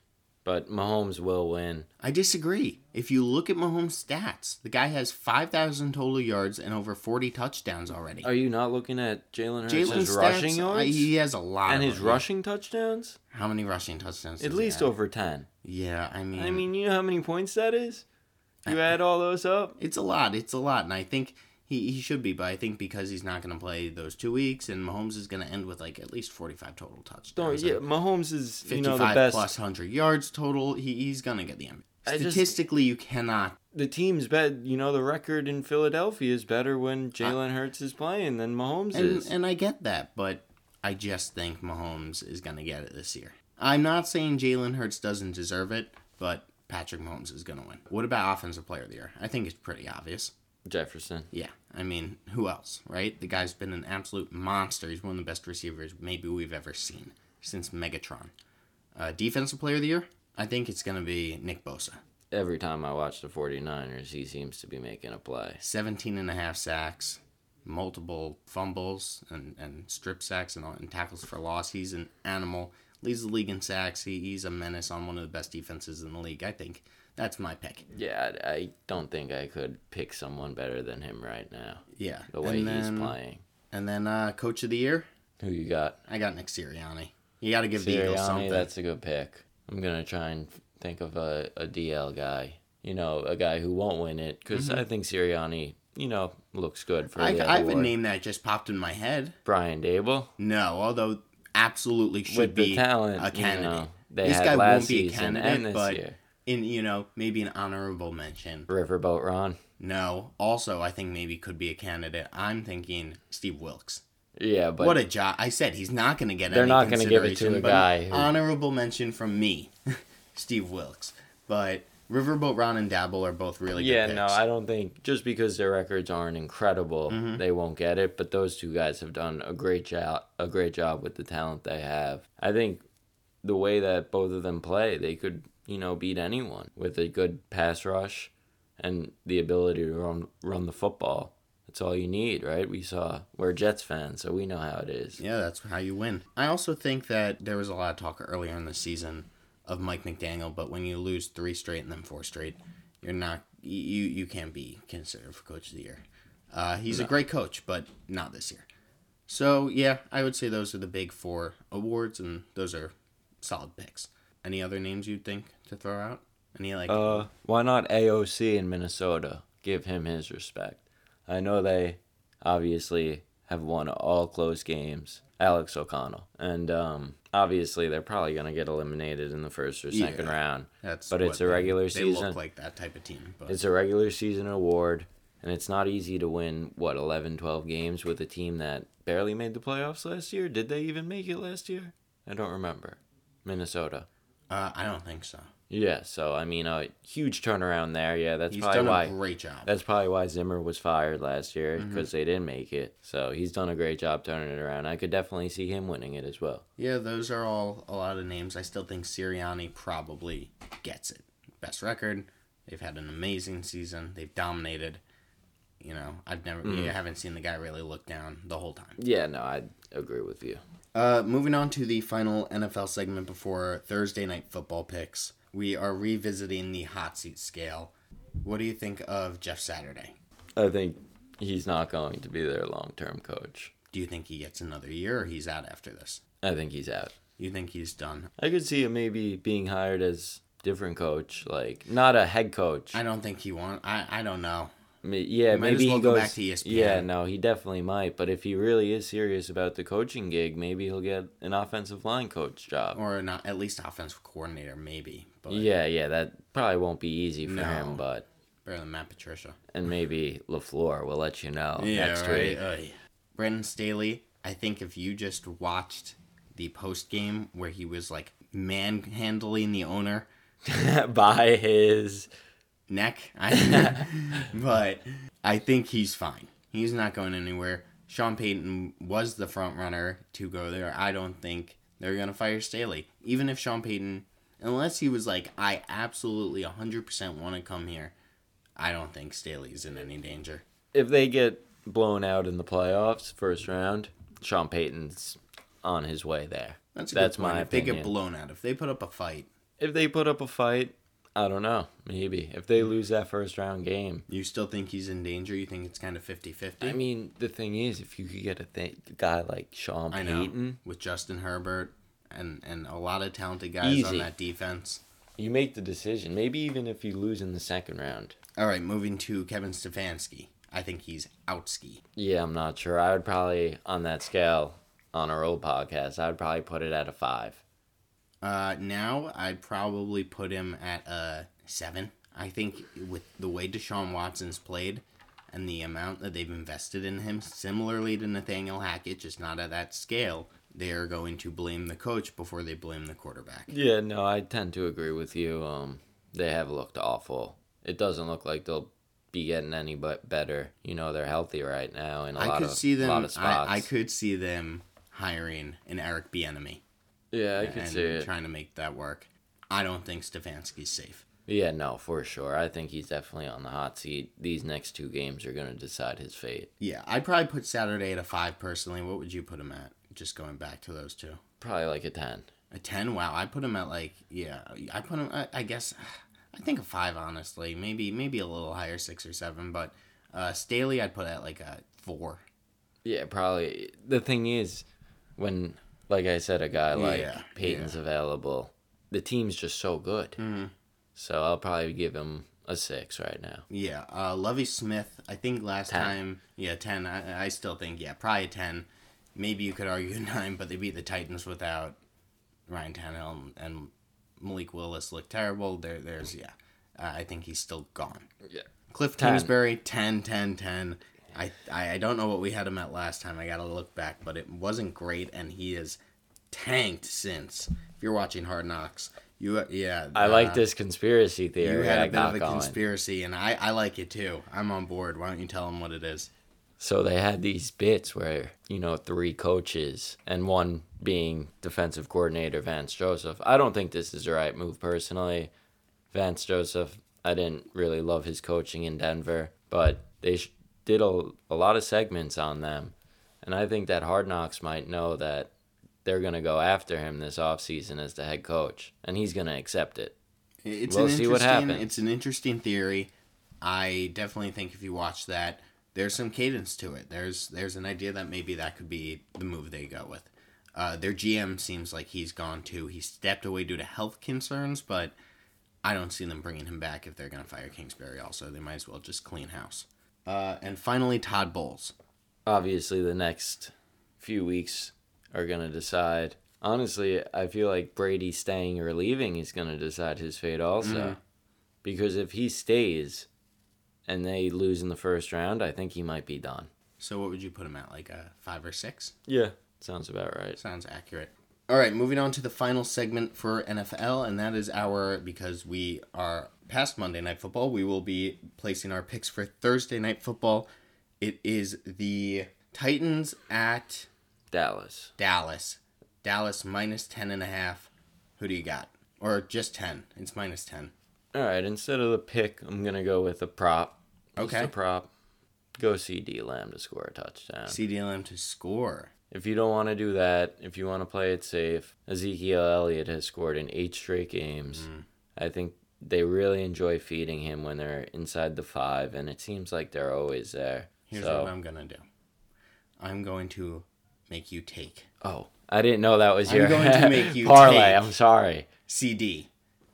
Speaker 7: But Mahomes will win.
Speaker 6: I disagree. If you look at Mahomes' stats, the guy has 5,000 total yards and over 40 touchdowns already.
Speaker 7: Are you not looking at Jalen Hurts' rushing yards?
Speaker 6: uh, he has a lot
Speaker 7: and his rushing touchdowns?
Speaker 6: How many rushing touchdowns?
Speaker 7: At
Speaker 6: does he
Speaker 7: least over 10.
Speaker 6: Yeah, I mean,
Speaker 7: I mean, you know how many points that is? You add all those up?
Speaker 6: it's a lot. It's a lot, and I think he, he should be. But I think because he's not going to play those two weeks, and Mahomes is going to end with like at least 45 total
Speaker 7: No,
Speaker 6: touchdowns.
Speaker 7: Oh,
Speaker 6: yeah,
Speaker 7: Mahomes is, you
Speaker 6: 55
Speaker 7: know, the best.
Speaker 6: plus 100 yards total. He, he's going to get the MVP.
Speaker 7: I just-
Speaker 6: Statistically, you cannot.
Speaker 7: the team's bet. You know, the record in Philadelphia is better when Jalen Hurts is playing than Mahomes
Speaker 6: And,
Speaker 7: is.
Speaker 6: and I get that, but I just think Mahomes is going to get it this year. I'm not saying Jalen Hurts doesn't deserve it, but Patrick Mahomes is going to win. What about Offensive Player of the Year? I think it's pretty obvious.
Speaker 7: Jefferson.
Speaker 6: Yeah, I mean, who else, right? The guy's been an absolute monster. He's one of the best receivers maybe we've ever seen since Megatron. Uh, defensive player of the year? I think it's going to be Nick Bosa.
Speaker 7: Every time I watch the 49ers, he seems to be making a play.
Speaker 6: 17 and a half sacks, multiple fumbles and, and strip sacks and, and tackles for loss. He's an animal. Leads the league in sacks. He, he's a menace on one of the best defenses in the league. I think that's my pick.
Speaker 7: Yeah, I don't think I could pick someone better than him right now.
Speaker 6: Yeah.
Speaker 7: The way
Speaker 6: and
Speaker 7: he's playing.
Speaker 6: And then uh, coach of the year,
Speaker 7: Who you got?
Speaker 6: I got Nick Sirianni. You got to give the Eagles
Speaker 7: Sirianni,
Speaker 6: something.
Speaker 7: that's a good pick. I'm gonna try and think of a, a DL guy. You know, a guy who won't win it because I think Sirianni, you know, looks good for
Speaker 6: Mm-hmm. I,
Speaker 7: the
Speaker 6: I have a name that just popped in my head.
Speaker 7: Brian Daboll.
Speaker 6: No, although absolutely should
Speaker 7: With the
Speaker 6: be
Speaker 7: talent,
Speaker 6: a
Speaker 7: you
Speaker 6: candidate.
Speaker 7: know, they
Speaker 6: this
Speaker 7: had
Speaker 6: guy
Speaker 7: last
Speaker 6: won't be a
Speaker 7: and
Speaker 6: candidate,
Speaker 7: this
Speaker 6: but
Speaker 7: year.
Speaker 6: In you know maybe an honorable mention.
Speaker 7: Riverboat Ron.
Speaker 6: No, also I think maybe could be a candidate. I'm thinking Steve Wilks.
Speaker 7: Yeah, but
Speaker 6: what a job! I said he's not going to get.
Speaker 7: They're
Speaker 6: any
Speaker 7: not gonna give it to a guy who-
Speaker 6: Honorable mention from me, Steve Wilks. But Riverboat Ron and Daboll are both really
Speaker 7: yeah, no. I don't think just because their records aren't incredible,
Speaker 6: Mm-hmm.
Speaker 7: they won't get it. But those two guys have done a great job, a great job with the talent they have. I think the way that both of them play, they could, you know, beat anyone with a good pass rush and the ability to run run the football. That's all you need, right? We saw we're Jets fans, so we know how it is.
Speaker 6: Yeah, that's how you win. I also think that there was a lot of talk earlier in the season of Mike McDaniel, but when you lose three straight and then four straight, you're not you you can't be considered for coach of the year. Uh, he's a great coach, but not this year. So yeah, I would say those are the big four awards, and those are solid picks. Any other names you'd think to throw out? Any like
Speaker 7: Uh, why not AOC in Minnesota? Give him his respect. I know they obviously have won all close games. Alex O'Connell, and um, obviously they're probably gonna get eliminated in the first or second
Speaker 6: Yeah,
Speaker 7: round.
Speaker 6: that's
Speaker 7: but it's a
Speaker 6: they-
Speaker 7: regular
Speaker 6: they
Speaker 7: season.
Speaker 6: look like that type of team. But
Speaker 7: It's a regular season award, and it's not easy to win, what, 11, 12 games with a team that barely made the playoffs last year? Did they even make it last year? I don't remember. Minnesota.
Speaker 6: Uh, I don't think so.
Speaker 7: Yeah, so, I mean, a huge turnaround there. Yeah, that's
Speaker 6: He's
Speaker 7: probably
Speaker 6: done
Speaker 7: why.
Speaker 6: great job.
Speaker 7: That's probably why Zimmer was fired last year,
Speaker 6: Mm-hmm.
Speaker 7: because they didn't make it. So he's done a great job turning it around. I could definitely see him winning it as well.
Speaker 6: Yeah, those are all a lot of names. I still think Sirianni probably gets it. Best record. They've had an amazing season. They've dominated. You know, I've never,
Speaker 7: Mm.
Speaker 6: I haven't seen the guy really look down the whole time.
Speaker 7: Yeah, no, I agree with you.
Speaker 6: Uh, moving on to the final NFL segment before Thursday night football picks, we are revisiting the hot seat scale. What do you think of Jeff Saturday?
Speaker 7: I think he's not going to be their long term coach.
Speaker 6: Do you think he gets another year or he's out after this?
Speaker 7: I think he's out.
Speaker 6: You think he's done?
Speaker 7: I could see him maybe being hired as different coach, like not a head coach.
Speaker 6: I don't think he want. I I don't know.
Speaker 7: Yeah,
Speaker 6: as
Speaker 7: maybe
Speaker 6: well
Speaker 7: he
Speaker 6: go
Speaker 7: goes
Speaker 6: back to ESPN.
Speaker 7: Yeah, no, he definitely might. But if he really is serious about the coaching gig, maybe he'll get an offensive line coach job.
Speaker 6: Or not at least offensive coordinator, maybe. But
Speaker 7: yeah, yeah, that probably won't be easy for
Speaker 6: No.
Speaker 7: him. But
Speaker 6: better than Matt Patricia.
Speaker 7: and maybe Lafleur will let you know next week.
Speaker 6: Oy. Brandon Staley, I think if you just watched the post game where he was like manhandling the owner
Speaker 7: By his
Speaker 6: neck, but I think he's fine. He's not going anywhere. Sean Payton was the front runner to go there. I don't think they're gonna fire Staley, even if Sean Payton, unless he was like, I absolutely 100% want to come here. I don't think Staley's in any danger.
Speaker 7: if they get blown out in the playoffs first round, Sean Payton's on his way there.
Speaker 6: That's
Speaker 7: That's
Speaker 6: point.
Speaker 7: my
Speaker 6: if they get blown out, if they put up a fight,
Speaker 7: If they put up a fight, I don't know. Maybe if they hmm. lose that first round game.
Speaker 6: you still think he's in danger? You think it's kind of 50 50?
Speaker 7: I mean, the thing is, if you could get a th- guy like Sean
Speaker 6: I know.
Speaker 7: Payton,
Speaker 6: With Justin Herbert and, and a lot of talented guys on that defense.
Speaker 7: you make the decision. Maybe even if you lose in the second round.
Speaker 6: All right, moving to Kevin Stefanski. I think he's outski.
Speaker 7: Yeah, I'm not sure. I would probably on that scale on our old podcast, I would probably put it at a five.
Speaker 6: Uh, now I'd probably put him at a seven. I think with the way Deshaun Watson's played and the amount that they've invested in him, similarly to Nathaniel Hackett, just not at that scale, they are going to blame the coach before they blame the quarterback.
Speaker 7: Yeah, no, I tend to agree with you. Um, they have looked awful. It doesn't look like they'll be getting any but better. You know, they're healthy right now in a
Speaker 6: I
Speaker 7: lot
Speaker 6: could
Speaker 7: of
Speaker 6: see them.
Speaker 7: lot of spots.
Speaker 6: I, I could see them hiring an Eric Bieniemy
Speaker 7: yeah, I could
Speaker 6: and
Speaker 7: see it.
Speaker 6: trying to make that work. I don't think Stefanski's safe.
Speaker 7: Yeah, no, for sure. I think he's definitely on the hot seat. These next two games are going to decide his fate.
Speaker 6: Yeah, I'd probably put Saturday at a five personally. What would you put him at? Just going back to those two.
Speaker 7: Probably like a 10.
Speaker 6: A ten? Wow, I put him at like yeah. I put him. I, I guess I think a five honestly. Maybe maybe a little higher, six or seven. But uh, Staley, I'd put at like a four.
Speaker 7: Yeah, probably. The thing is, when, like I said, a guy like
Speaker 6: Yeah,
Speaker 7: Peyton's available, the team's just so good.
Speaker 6: Mm-hmm.
Speaker 7: So I'll probably give him a 6 right now.
Speaker 6: Yeah, uh, Lovie Smith. I think last
Speaker 7: 10.
Speaker 6: time, yeah, ten. I, I still think yeah, probably ten. Maybe you could argue nine, but they beat the Titans without Ryan Tannehill and, and Malik Willis looked terrible. There, there's yeah. Uh, I think he's still gone.
Speaker 7: Yeah.
Speaker 6: Cliff
Speaker 7: 10.
Speaker 6: Kingsbury, 10, 10, 10. I, I, don't know what we had him at last time. I got to look back, but it wasn't great, and he has tanked since. If you're watching Hard Knocks, you yeah.
Speaker 7: I
Speaker 6: uh,
Speaker 7: like this conspiracy theory.
Speaker 6: You had a bit of a
Speaker 7: going.
Speaker 6: conspiracy, and I, I like it too. I'm on board. Why don't you tell him what it is?
Speaker 7: So they had these bits where, you know, three coaches and one being defensive coordinator Vance Joseph. I don't think this is the right move personally. Vance Joseph, I didn't really love his coaching in Denver, but they sh- did a, a lot of segments on them. And I think that Hard Knocks might know that they're going to go after him this offseason as the head coach, and he's going to accept it.
Speaker 6: It's
Speaker 7: We'll
Speaker 6: an
Speaker 7: see what happens.
Speaker 6: It's an interesting theory. I definitely think if you watch that, there's some cadence to it. There's there's an idea that maybe that could be the move they go with. Uh, their GM seems like he's gone too. He stepped away due to health concerns, but I don't see them bringing him back if they're going to fire Kingsbury. Also, they might as well just clean house. Uh, and finally, Todd Bowles.
Speaker 7: obviously the next few weeks are going to decide. Honestly, I feel like Brady staying or leaving is going to decide his fate also. Because if he stays and they lose in the first round, I think he might be done.
Speaker 6: So, what would you put him at? Like a five or six?
Speaker 7: Yeah, sounds about right.
Speaker 6: Sounds accurate. All right, moving on to the final segment for NFL, and that is our because we are past Monday Night Football, we will be placing our picks for Thursday Night Football. It is the Titans at
Speaker 7: Dallas.
Speaker 6: Dallas. Dallas minus 10 and a half. Who do you got? Or just 10. It's minus 10.
Speaker 7: All right, instead of the pick, I'm going to go with a prop. Just
Speaker 6: Okay.
Speaker 7: a prop. Go CeeDee Lamb to score a touchdown.
Speaker 6: CeeDee Lamb to score.
Speaker 7: If you don't want to do that, if you want to play it safe, Ezekiel Elliott has scored in eight straight games.
Speaker 6: Mm.
Speaker 7: I think they really enjoy feeding him when they're inside the five, and it seems like they're always there.
Speaker 6: Here's
Speaker 7: so,
Speaker 6: what I'm going to do. I'm going to make you take
Speaker 7: oh, I didn't know that was
Speaker 6: I'm
Speaker 7: your
Speaker 6: going to make you
Speaker 7: parlay.
Speaker 6: take-
Speaker 7: I'm sorry.
Speaker 6: CeeDee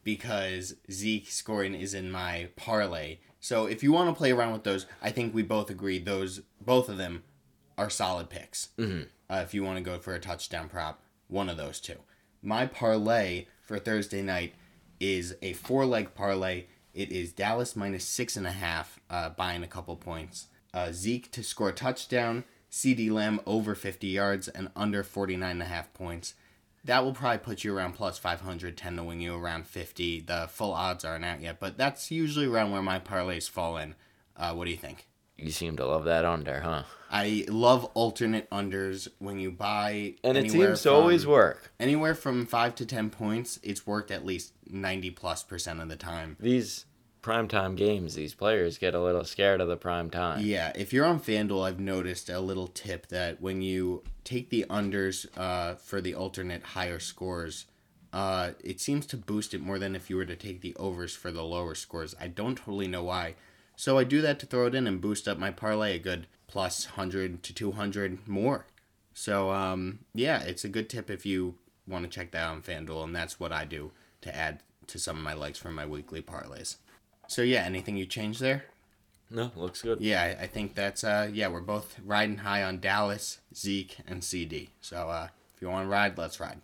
Speaker 6: because Zeke scoring is in my parlay. So if you want to play around with those, I think we both agree those both of them are solid picks. Mm-hmm. Uh, if you want to go for a touchdown prop, one of those two. My parlay for Thursday night is a four leg parlay. It is Dallas minus six and a half, uh, buying a couple points. Uh, Zeke to score a touchdown, CeeDee Lamb over 50 yards and under 49 and a half points. That will probably put you around plus 500, tend to win you around 50. The full odds aren't out yet, but that's usually around where my parlays fall in. Uh, what do you think?
Speaker 7: You seem to love that under, huh?
Speaker 6: I love alternate unders when you buy.
Speaker 7: And it seems to always work.
Speaker 6: Anywhere from 5 to 10 points, it's worked at least 90 plus percent of the time.
Speaker 7: These primetime games, these players get a little scared of the prime time.
Speaker 6: Yeah, if you're on FanDuel, I've noticed a little tip that when you take the unders uh, for the alternate higher scores, uh, it seems to boost it more than if you were to take the overs for the lower scores. I don't totally know why. So I do that to throw it in and boost up my parlay a good plus 100 to 200 more. So um, yeah, it's a good tip if you want to check that out on FanDuel, and that's what I do to add to some of my likes for my weekly parlays. So yeah, anything you change there?
Speaker 7: No, looks good.
Speaker 6: Yeah, I- I think that's uh yeah, we're both riding high on Dallas, Zeke, and CeeDee. So uh if you want to ride, let's ride.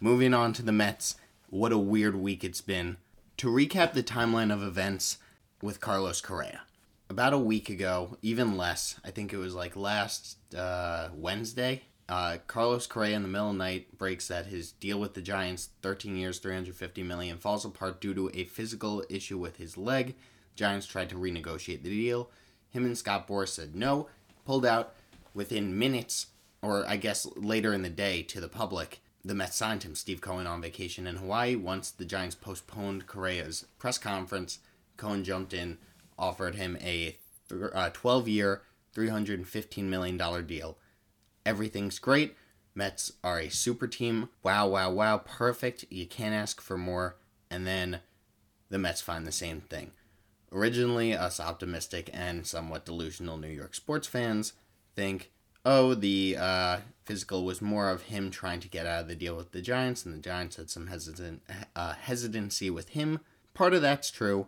Speaker 6: Moving on to the Mets. What a weird week it's been. To recap the timeline of events with Carlos Correa. About a week ago, even less, I think it was like last uh, Wednesday, uh, Carlos Correa in the middle of the night breaks that his deal with the Giants, 13 years, 350 million, falls apart due to a physical issue with his leg. Giants tried to renegotiate the deal. Him and Scott Boras said no, pulled out within minutes, or I guess later in the day to the public. The Mets signed him, Steve Cohen, on vacation in Hawaii. Once the Giants postponed Correa's press conference, Cohen jumped in, offered him a 12 year, $315 million deal. Everything's great. Mets are a super team. Wow, wow, wow. Perfect. You can't ask for more. And then the Mets find the same thing. Originally, us optimistic and somewhat delusional New York sports fans think, oh, the uh, physical was more of him trying to get out of the deal with the Giants, and the Giants had some hesitant uh, hesitancy with him. Part of that's true.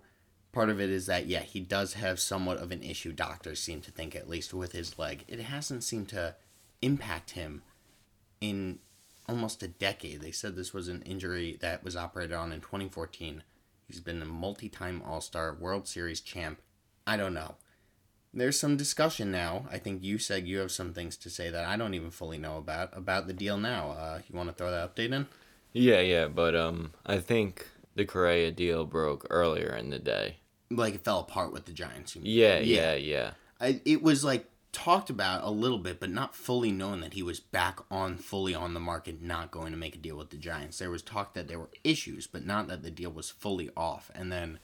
Speaker 6: Part of it is that yeah, he does have somewhat of an issue. Doctors seem to think, at least with his leg, it hasn't seemed to impact him in almost a decade. They said this was an injury that was operated on in 2014. He's been a multi-time All-Star, World Series champ. I don't know there's some discussion now. I think you said you have some things to say that I don't even fully know about about the deal now. Uh, you want to throw that update in?
Speaker 7: Yeah, yeah, but um, I think the Correa deal broke earlier in the day.
Speaker 6: Like it fell apart with the Giants.
Speaker 7: Yeah, yeah, yeah. yeah.
Speaker 6: I, it was like talked about a little bit, but not fully known that he was back on fully on the market, not going to make a deal with the Giants. There was talk that there were issues, but not that the deal was fully off. And then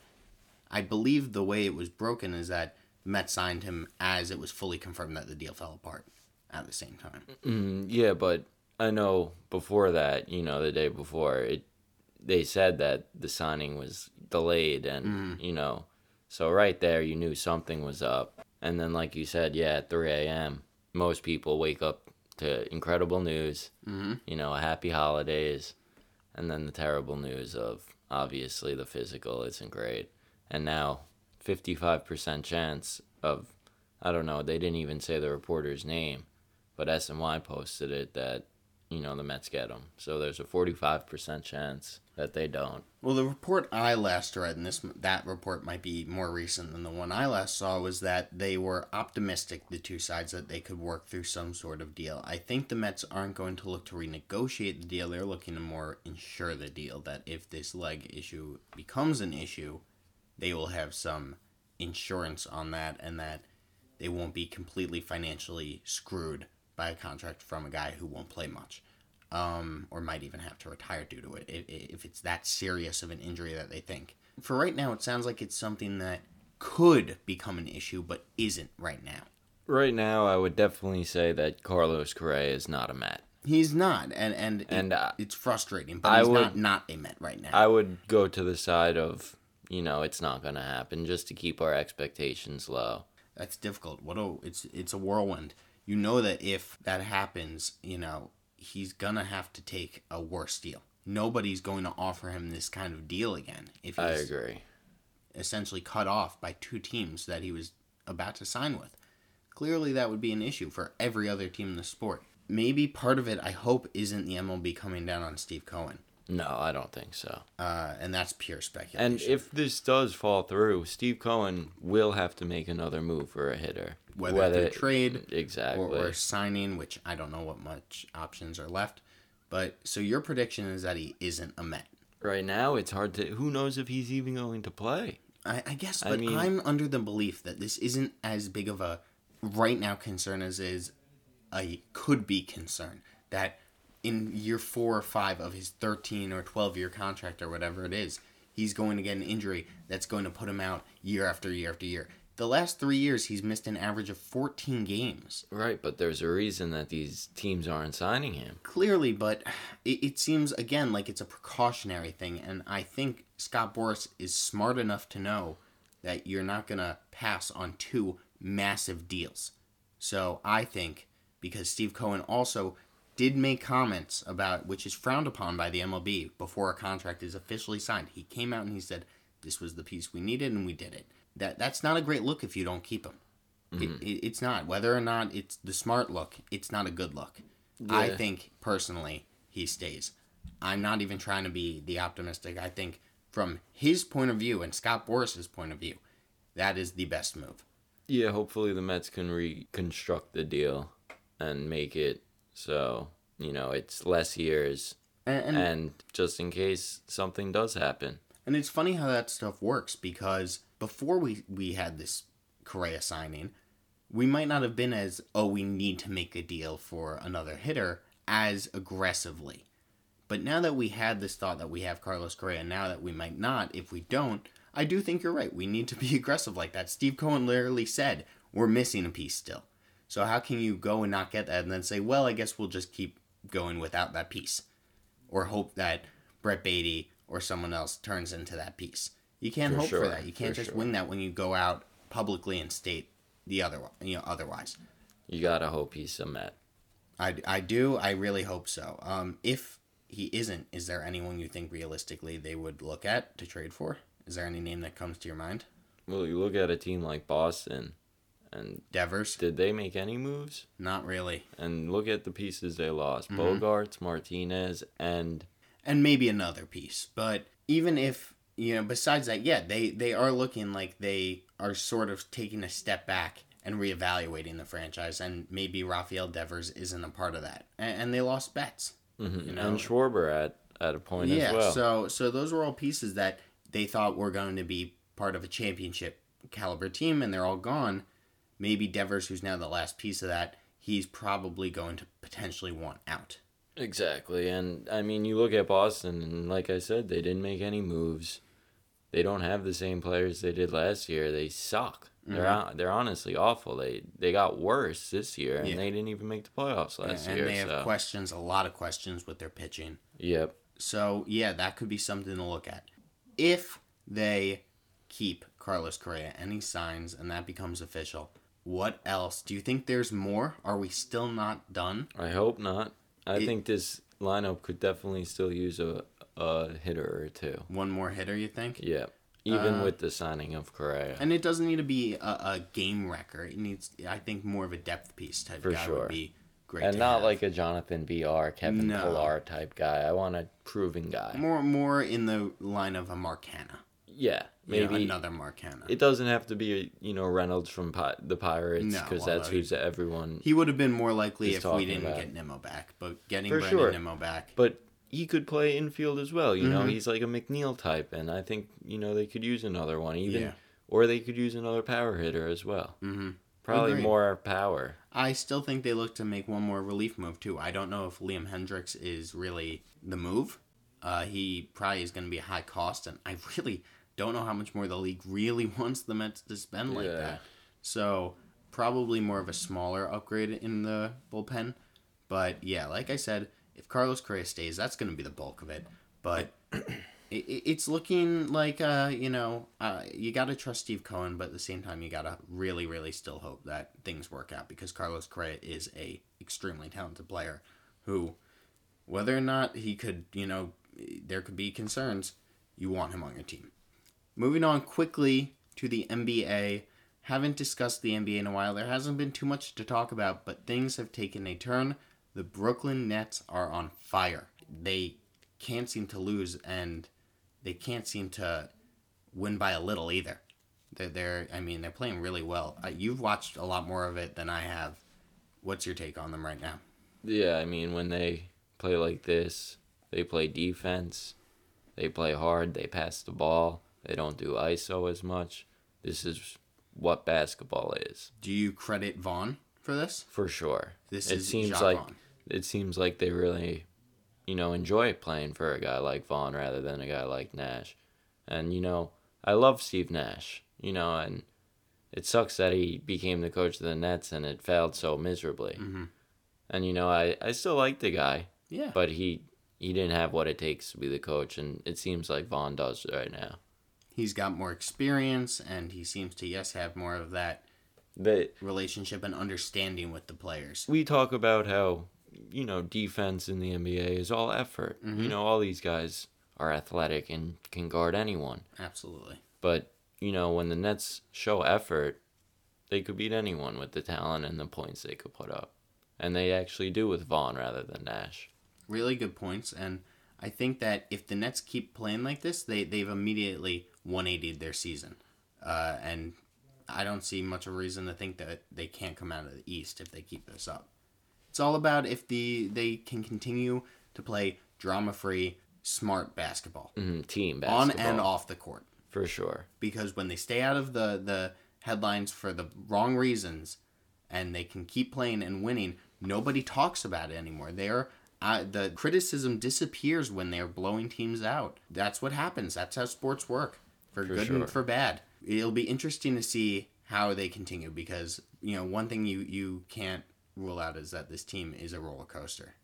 Speaker 6: I believe the way it was broken is that the Mets signed him as it was fully confirmed that the deal fell apart at the same time.
Speaker 7: Mm, yeah, but I know before that, you know, the day before, it they said that the signing was delayed, and mm. you know, so right there, you knew something was up. And then, like you said, yeah, at 3 a.m., most people wake up to incredible news, mm-hmm. you know, happy holidays, and then the terrible news of obviously the physical isn't great. And now 55% chance of I don't know, they didn't even say the reporter's name, but SNY posted it that you know the Mets get him. So there's a 45% chance that they don't.
Speaker 6: Well, the report I last read, and this that report might be more recent than the one I last saw, was that they were optimistic, the two sides, that they could work through some sort of deal. I think the Mets aren't going to look to renegotiate the deal. They're looking to more ensure the deal that if this leg issue becomes an issue, they will have some insurance on that and that they won't be completely financially screwed by a contract from a guy who won't play much um, or might even have to retire due to it if, if it's that serious of an injury that they think. For right now, it sounds like it's something that could become an issue but isn't right now.
Speaker 7: Right now, I would definitely say that Carlos Correa is not a Met.
Speaker 6: He's not, and and, and uh, it's frustrating. But I he's would, not not a Met right now. I
Speaker 7: would go to the side of you know it's not going to happen just to keep our expectations low.
Speaker 6: That's difficult. What a it's it's a whirlwind. You know that if that happens, you know he's gonna have to take a worse deal. Nobody's going to offer him this kind of deal again.
Speaker 7: If I agree.
Speaker 6: Essentially cut off by two teams that he was about to sign with. Clearly, that would be an issue for every other team in the sport. Maybe part of it, I hope, isn't the MLB coming down on Steve Cohen.
Speaker 7: No, I don't think so.
Speaker 6: Uh, and that's pure speculation.
Speaker 7: And if this does fall through, Steve Cohen will have to make another move for a hitter.
Speaker 6: Whether, Whether trade
Speaker 7: exactly
Speaker 6: or, or, signing, which I don't know what much options are left. But so your prediction is that he isn't a Met.
Speaker 7: Right now, it's hard to. Who knows if he's even going to play?
Speaker 6: I, I guess, but I mean, I'm under the belief that this isn't as big of a right now concern as is a could be concern. That in year four or five of his 13 or 12 year contract or whatever it is, he's going to get an injury that's going to put him out year after year after year. The last three years, he's missed an average of 14 games.
Speaker 7: Right, but there's a reason that these teams aren't signing him.
Speaker 6: Clearly, but it, it seems, again, like it's a precautionary thing. And I think Scott Boras is smart enough to know that you're not going to pass on two massive deals. So I think because Steve Cohen also did make comments about which is frowned upon by the MLB before a contract is officially signed. He came out and he said this was the piece we needed and we did it. That that's not a great look if you don't keep him. Mm-hmm. It, it, it's not whether or not it's the smart look. It's not a good look. Yeah. I think personally he stays. I'm not even trying to be the optimistic. I think from his point of view and Scott Boras's point of view, that is the best move.
Speaker 7: Yeah, hopefully the Mets can reconstruct the deal and make it so, you know, it's less years
Speaker 6: And, and,
Speaker 7: and just in case something does happen.
Speaker 6: and it's funny how that stuff works because before we, we had this Correa signing, we might not have been as, oh, we need to make a deal for another hitter as aggressively. But now that we had this thought that we have Carlos Correa, now that we might not, if we don't, I do think you're right. We need to be aggressive like that. Steve Cohen literally said, we're missing a piece still. So how can you go and not get that and then say, well, I guess we'll just keep going without that piece? Or hope that Brett Baty or someone else turns into that piece. You can't
Speaker 7: For
Speaker 6: hope
Speaker 7: sure,
Speaker 6: for that. You can't
Speaker 7: for
Speaker 6: just
Speaker 7: sure.
Speaker 6: win that when you go out publicly and state the other you know otherwise.
Speaker 7: You gotta hope he's a Met.
Speaker 6: I, I do. I really hope so. Um, if he isn't, is there anyone you think realistically they would look at to trade for? Is there any name that comes to your mind?
Speaker 7: Well, you look at a team like Boston, and
Speaker 6: Devers?
Speaker 7: did they make any moves?
Speaker 6: Not really.
Speaker 7: And look at the pieces they lost:
Speaker 6: Mhm.
Speaker 7: Bogaerts, Martinez, and
Speaker 6: And maybe another piece. But even if you know, besides that, yeah, they they are looking like they are sort of taking a step back and reevaluating the franchise, and maybe Rafael Devers isn't a part of that. And, and they lost Betts.
Speaker 7: mhm,
Speaker 6: You know-
Speaker 7: and Schwarber at at a point
Speaker 6: yeah,
Speaker 7: as well.
Speaker 6: so so those were all pieces that they thought were going to be part of a championship caliber team, and they're all gone. Maybe Devers, who's now the last piece of that, he's probably going to potentially want out.
Speaker 7: Exactly, and I mean, you look at Boston, and like I said, they didn't make any moves. They don't have the same players they did last year. They suck. They're
Speaker 6: Mm-hmm.
Speaker 7: hon- they're honestly awful. They they got worse this year, and
Speaker 6: Yeah.
Speaker 7: they didn't even make the playoffs last
Speaker 6: and
Speaker 7: year.
Speaker 6: And they have
Speaker 7: so
Speaker 6: questions, a lot of questions with their pitching.
Speaker 7: yep,
Speaker 6: So yeah, that could be something to look at. If they keep Carlos Correa and he signs and that becomes official, what else? Do you think there's more? Are we still not done?
Speaker 7: I hope not. I
Speaker 6: It-
Speaker 7: think this lineup could definitely still use a a hitter or two.
Speaker 6: One more hitter, you think?
Speaker 7: Yeah, even
Speaker 6: Uh,
Speaker 7: with the signing of Correa.
Speaker 6: And it doesn't need to be a, a game wrecker. It needs, I think, more of a depth piece type
Speaker 7: For
Speaker 6: guy
Speaker 7: sure.
Speaker 6: would be great.
Speaker 7: and not
Speaker 6: have.
Speaker 7: like a Jonathan Br, Kevin
Speaker 6: No.
Speaker 7: Pillar type guy. I want a proven guy.
Speaker 6: more, more in the line of a Mark
Speaker 7: Canha.
Speaker 6: Yeah, know,
Speaker 7: maybe
Speaker 6: another Mark Canha.
Speaker 7: It doesn't have to be, you know, Reynolds from Pi- the Pirates
Speaker 6: No,
Speaker 7: because
Speaker 6: although
Speaker 7: that's who's everyone.
Speaker 6: he would have been more likely if we didn't
Speaker 7: about.
Speaker 6: get Nimmo back. But getting
Speaker 7: For
Speaker 6: Brandon
Speaker 7: sure.
Speaker 6: Nimmo back,
Speaker 7: But he could play infield as well. You know,
Speaker 6: Mhm.
Speaker 7: he's like a McNeil type, and I think you know they could use another one, even,
Speaker 6: Yeah.
Speaker 7: or they could use another power hitter as well.
Speaker 6: hmm
Speaker 7: Probably
Speaker 6: Agreed.
Speaker 7: more power.
Speaker 6: I still think they look to make one more relief move too. I don't know if Liam Hendriks is really the move. Uh, he probably is going to be a high cost, and I really don't know how much more the league really wants the Mets to spend like
Speaker 7: Yeah.
Speaker 6: that. So probably more of a smaller upgrade in the bullpen. But yeah, like I said, if Carlos Correa stays, that's going to be the bulk of it. But it, it- it's looking like uh, you know uh, you got to trust Steve Cohen, but at the same time you got to really, really still hope that things work out because Carlos Correa is a extremely talented player who, whether or not he could, you know, there could be concerns. You want him on your team. Moving on quickly to the NBA. Haven't discussed the NBA in a while. There hasn't been too much to talk about, but things have taken a turn. The Brooklyn Nets are on fire. They can't seem to lose, and they can't seem to win by a little either. They're, they're I mean, they're playing really well. Uh, you've watched a lot more of it than I have. What's your take on them right now?
Speaker 7: Yeah, I mean when they play like this, they play defense, they play hard, they pass the ball, they don't do ISO as much. This is what basketball is
Speaker 6: Do you credit Vaughn for this?
Speaker 7: for sure.
Speaker 6: This
Speaker 7: it
Speaker 6: is
Speaker 7: seems
Speaker 6: Jacque
Speaker 7: like
Speaker 6: Vaughn.
Speaker 7: it seems like they really, you know, enjoy playing for a guy like Vaughn rather than a guy like Nash. And you know, I love Steve Nash. You know, and it sucks that he became the coach of the Nets and it failed so miserably.
Speaker 6: Mhm.
Speaker 7: And you know, I I still like the guy,
Speaker 6: Yeah.
Speaker 7: but he he didn't have what it takes to be the coach, and it seems like Vaughn does right now.
Speaker 6: He's got more experience, and he seems to, yes, have more of that
Speaker 7: They
Speaker 6: relationship and understanding with the players.
Speaker 7: we talk about how you know defense in the NBA is all effort. You mm-hmm. know, all these guys are athletic and can guard anyone.
Speaker 6: Absolutely.
Speaker 7: But you know, when the Nets show effort, they could beat anyone with the talent and the points they could put up, and they actually do with Vaughn rather than Nash.
Speaker 6: Really good points, and I think that if the Nets keep playing like this, they they've immediately 180'd their season, uh, and I don't see much of a reason to think that they can't come out of the East if they keep this up. It's all about if the they can continue to play drama free, smart basketball
Speaker 7: Mhm, team
Speaker 6: on and off the court.
Speaker 7: For sure.
Speaker 6: Because when they stay out of the the headlines for the wrong reasons, and they can keep playing and winning, nobody talks about it anymore. They're uh, the criticism disappears when they're blowing teams out. That's what happens. That's how sports work, for,
Speaker 7: For
Speaker 6: good
Speaker 7: sure.
Speaker 6: and for bad. It'll be interesting to see how they continue because you know one thing you you can't rule out is that this team is a roller coaster.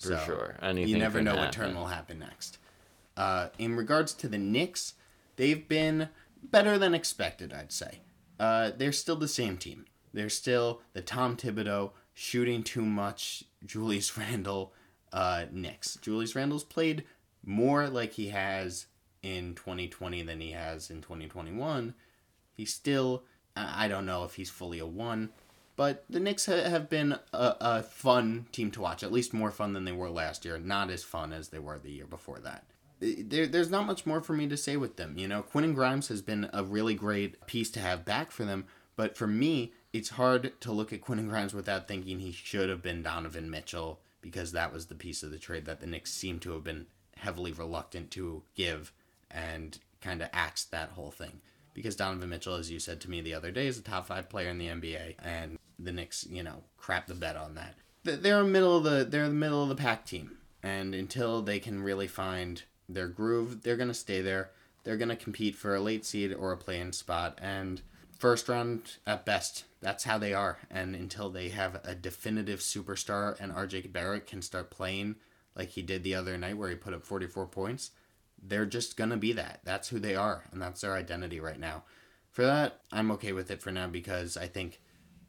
Speaker 7: For sure. Anything
Speaker 6: you never know what turn will happen next. Uh, in regards to the Knicks, they've been better than expected, I'd say. Uh, they're still the same team. They're still the Tom Thibodeau shooting too much, Julius Randle uh, Knicks. Julius Randle's played more like he has in 2020 than he has in 2021. He's still, I don't know if he's fully a one, but the Knicks ha- have been a, a fun team to watch, at least more fun than they were last year, not as fun as they were the year before that. There, there's not much more for me to say with them. You know, Quentin Grimes has been a really great piece to have back for them, but for me, it's hard to look at Quentin Grimes without thinking he should have been Donovan Mitchell because that was the piece of the trade that the Knicks seem to have been heavily reluctant to give and kind of axed that whole thing. Because Donovan Mitchell, as you said to me the other day, is a top five player in the NBA, and the Knicks, you know, crap the bet on that. They're middle of the they're the middle of the pack team, and until they can really find their groove, they're gonna stay there. They're gonna compete for a late seed or a play-in spot, and first round at best. That's how they are. And until they have a definitive superstar and RJ Barrett can start playing like he did the other night where he put up 44 points, they're just going to be that. That's who they are, and that's their identity right now. For that, I'm okay with it for now because I think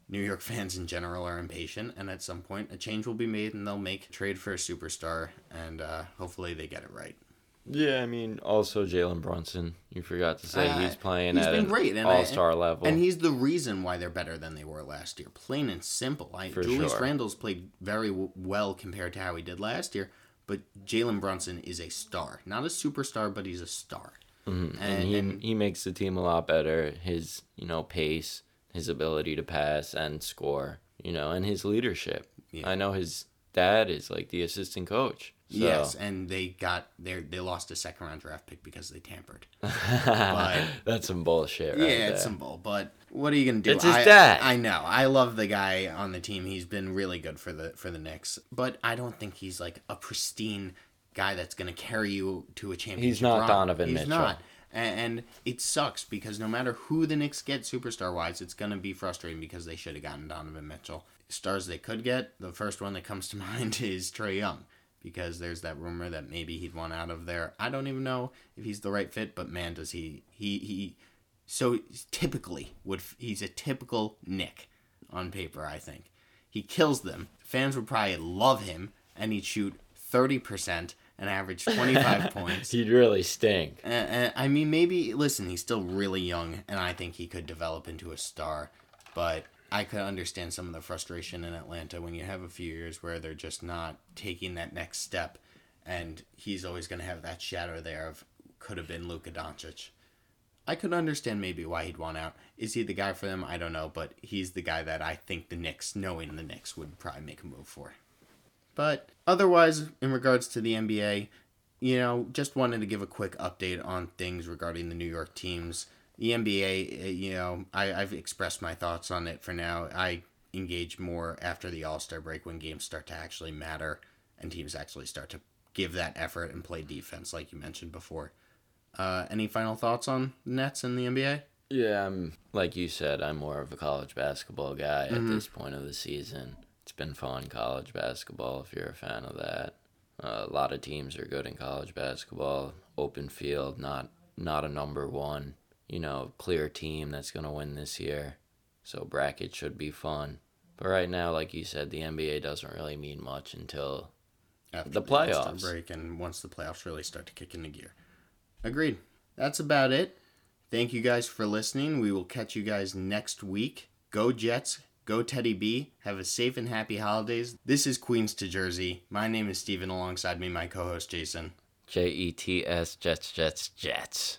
Speaker 6: New York fans in general are impatient, and at some point, a change will be made, and they'll make trade for a superstar, and uh, hopefully they get it right.
Speaker 7: Yeah, I mean, also Jalen Brunson. You forgot to say
Speaker 6: Uh,
Speaker 7: he's playing
Speaker 6: he's
Speaker 7: at
Speaker 6: been
Speaker 7: an
Speaker 6: great, and
Speaker 7: all-star level.
Speaker 6: And he's the reason why they're better than they were last year. Plain and simple. I,
Speaker 7: For
Speaker 6: Julius
Speaker 7: sure.
Speaker 6: Randle's played very w- well compared to how he did last year, but Jalen Brunson is a star. Not a superstar, but he's a star.
Speaker 7: Mhm.
Speaker 6: And,
Speaker 7: and he,
Speaker 6: and-
Speaker 7: he makes the team a lot better. His you know pace, his ability to pass and score, you know, and his leadership.
Speaker 6: Yeah.
Speaker 7: I know his dad is like the assistant coach. So.
Speaker 6: Yes, and they got they they lost a second round draft pick because they tampered. But-
Speaker 7: That's some bullshit, right
Speaker 6: yeah,
Speaker 7: there.
Speaker 6: it's some bull, but what are you gonna do?
Speaker 7: It's his
Speaker 6: I,
Speaker 7: dad.
Speaker 6: I know. I love the guy on the team. He's been really good for the for the Knicks, but I don't think he's like a pristine guy that's gonna carry you to a championship.
Speaker 7: He's not
Speaker 6: run.
Speaker 7: Donovan
Speaker 6: He's
Speaker 7: Mitchell.
Speaker 6: not. And, and it sucks because no matter who the Knicks get superstar wise, it's gonna be frustrating because they should have gotten Donovan Mitchell. Stars they could get, the first one that comes to mind is Trae Young. Because there's that rumor that maybe he'd want out of there. I don't even know if he's the right fit, but man, does he he he so typically would he's a typical Knick on paper. I think he kills them. Fans would probably love him, and he'd shoot thirty percent and average twenty five points.
Speaker 7: He'd really stink.
Speaker 6: Uh, uh, I mean, maybe listen, he's still really young, and I think he could develop into a star. But I could understand some of the frustration in Atlanta when you have a few years where they're just not taking that next step, and he's always going to have that shadow there of could have been Luka Doncic. I could understand maybe why he'd want out. Is he the guy for them? I don't know, but he's the guy that I think the Knicks, knowing the Knicks, would probably make a move for. But otherwise, in regards to the NBA, you know, just wanted to give a quick update on things regarding the New York teams. The NBA, uh, you know, I, I've expressed my thoughts on it for now. I engage more after the All Star break when games start to actually matter and teams actually start to give that effort and play defense, like you mentioned before. Uh, any final thoughts on the Nets and the NBA?
Speaker 7: Yeah, I'm like you said, I'm more of a college basketball guy at
Speaker 6: Mm-hmm.
Speaker 7: this point of the season. It's been fun college basketball if you're a fan of that. Uh, a lot of teams are good in college basketball. Open field, not not a number one, you know, clear team that's gonna win this year. So bracket should be fun. But right now, like you said, the NBA doesn't really mean much until
Speaker 6: After
Speaker 7: The playoffs.
Speaker 6: break and once the playoffs really start to kick into gear. Agreed. That's about it. Thank you guys for listening. We will catch you guys next week. Go Jets. Go Teddy B. Have a safe and happy holidays. This is Queens to Jersey. My name is Steven. Alongside me, my co host Jason.
Speaker 7: J E T S Jets Jets Jets.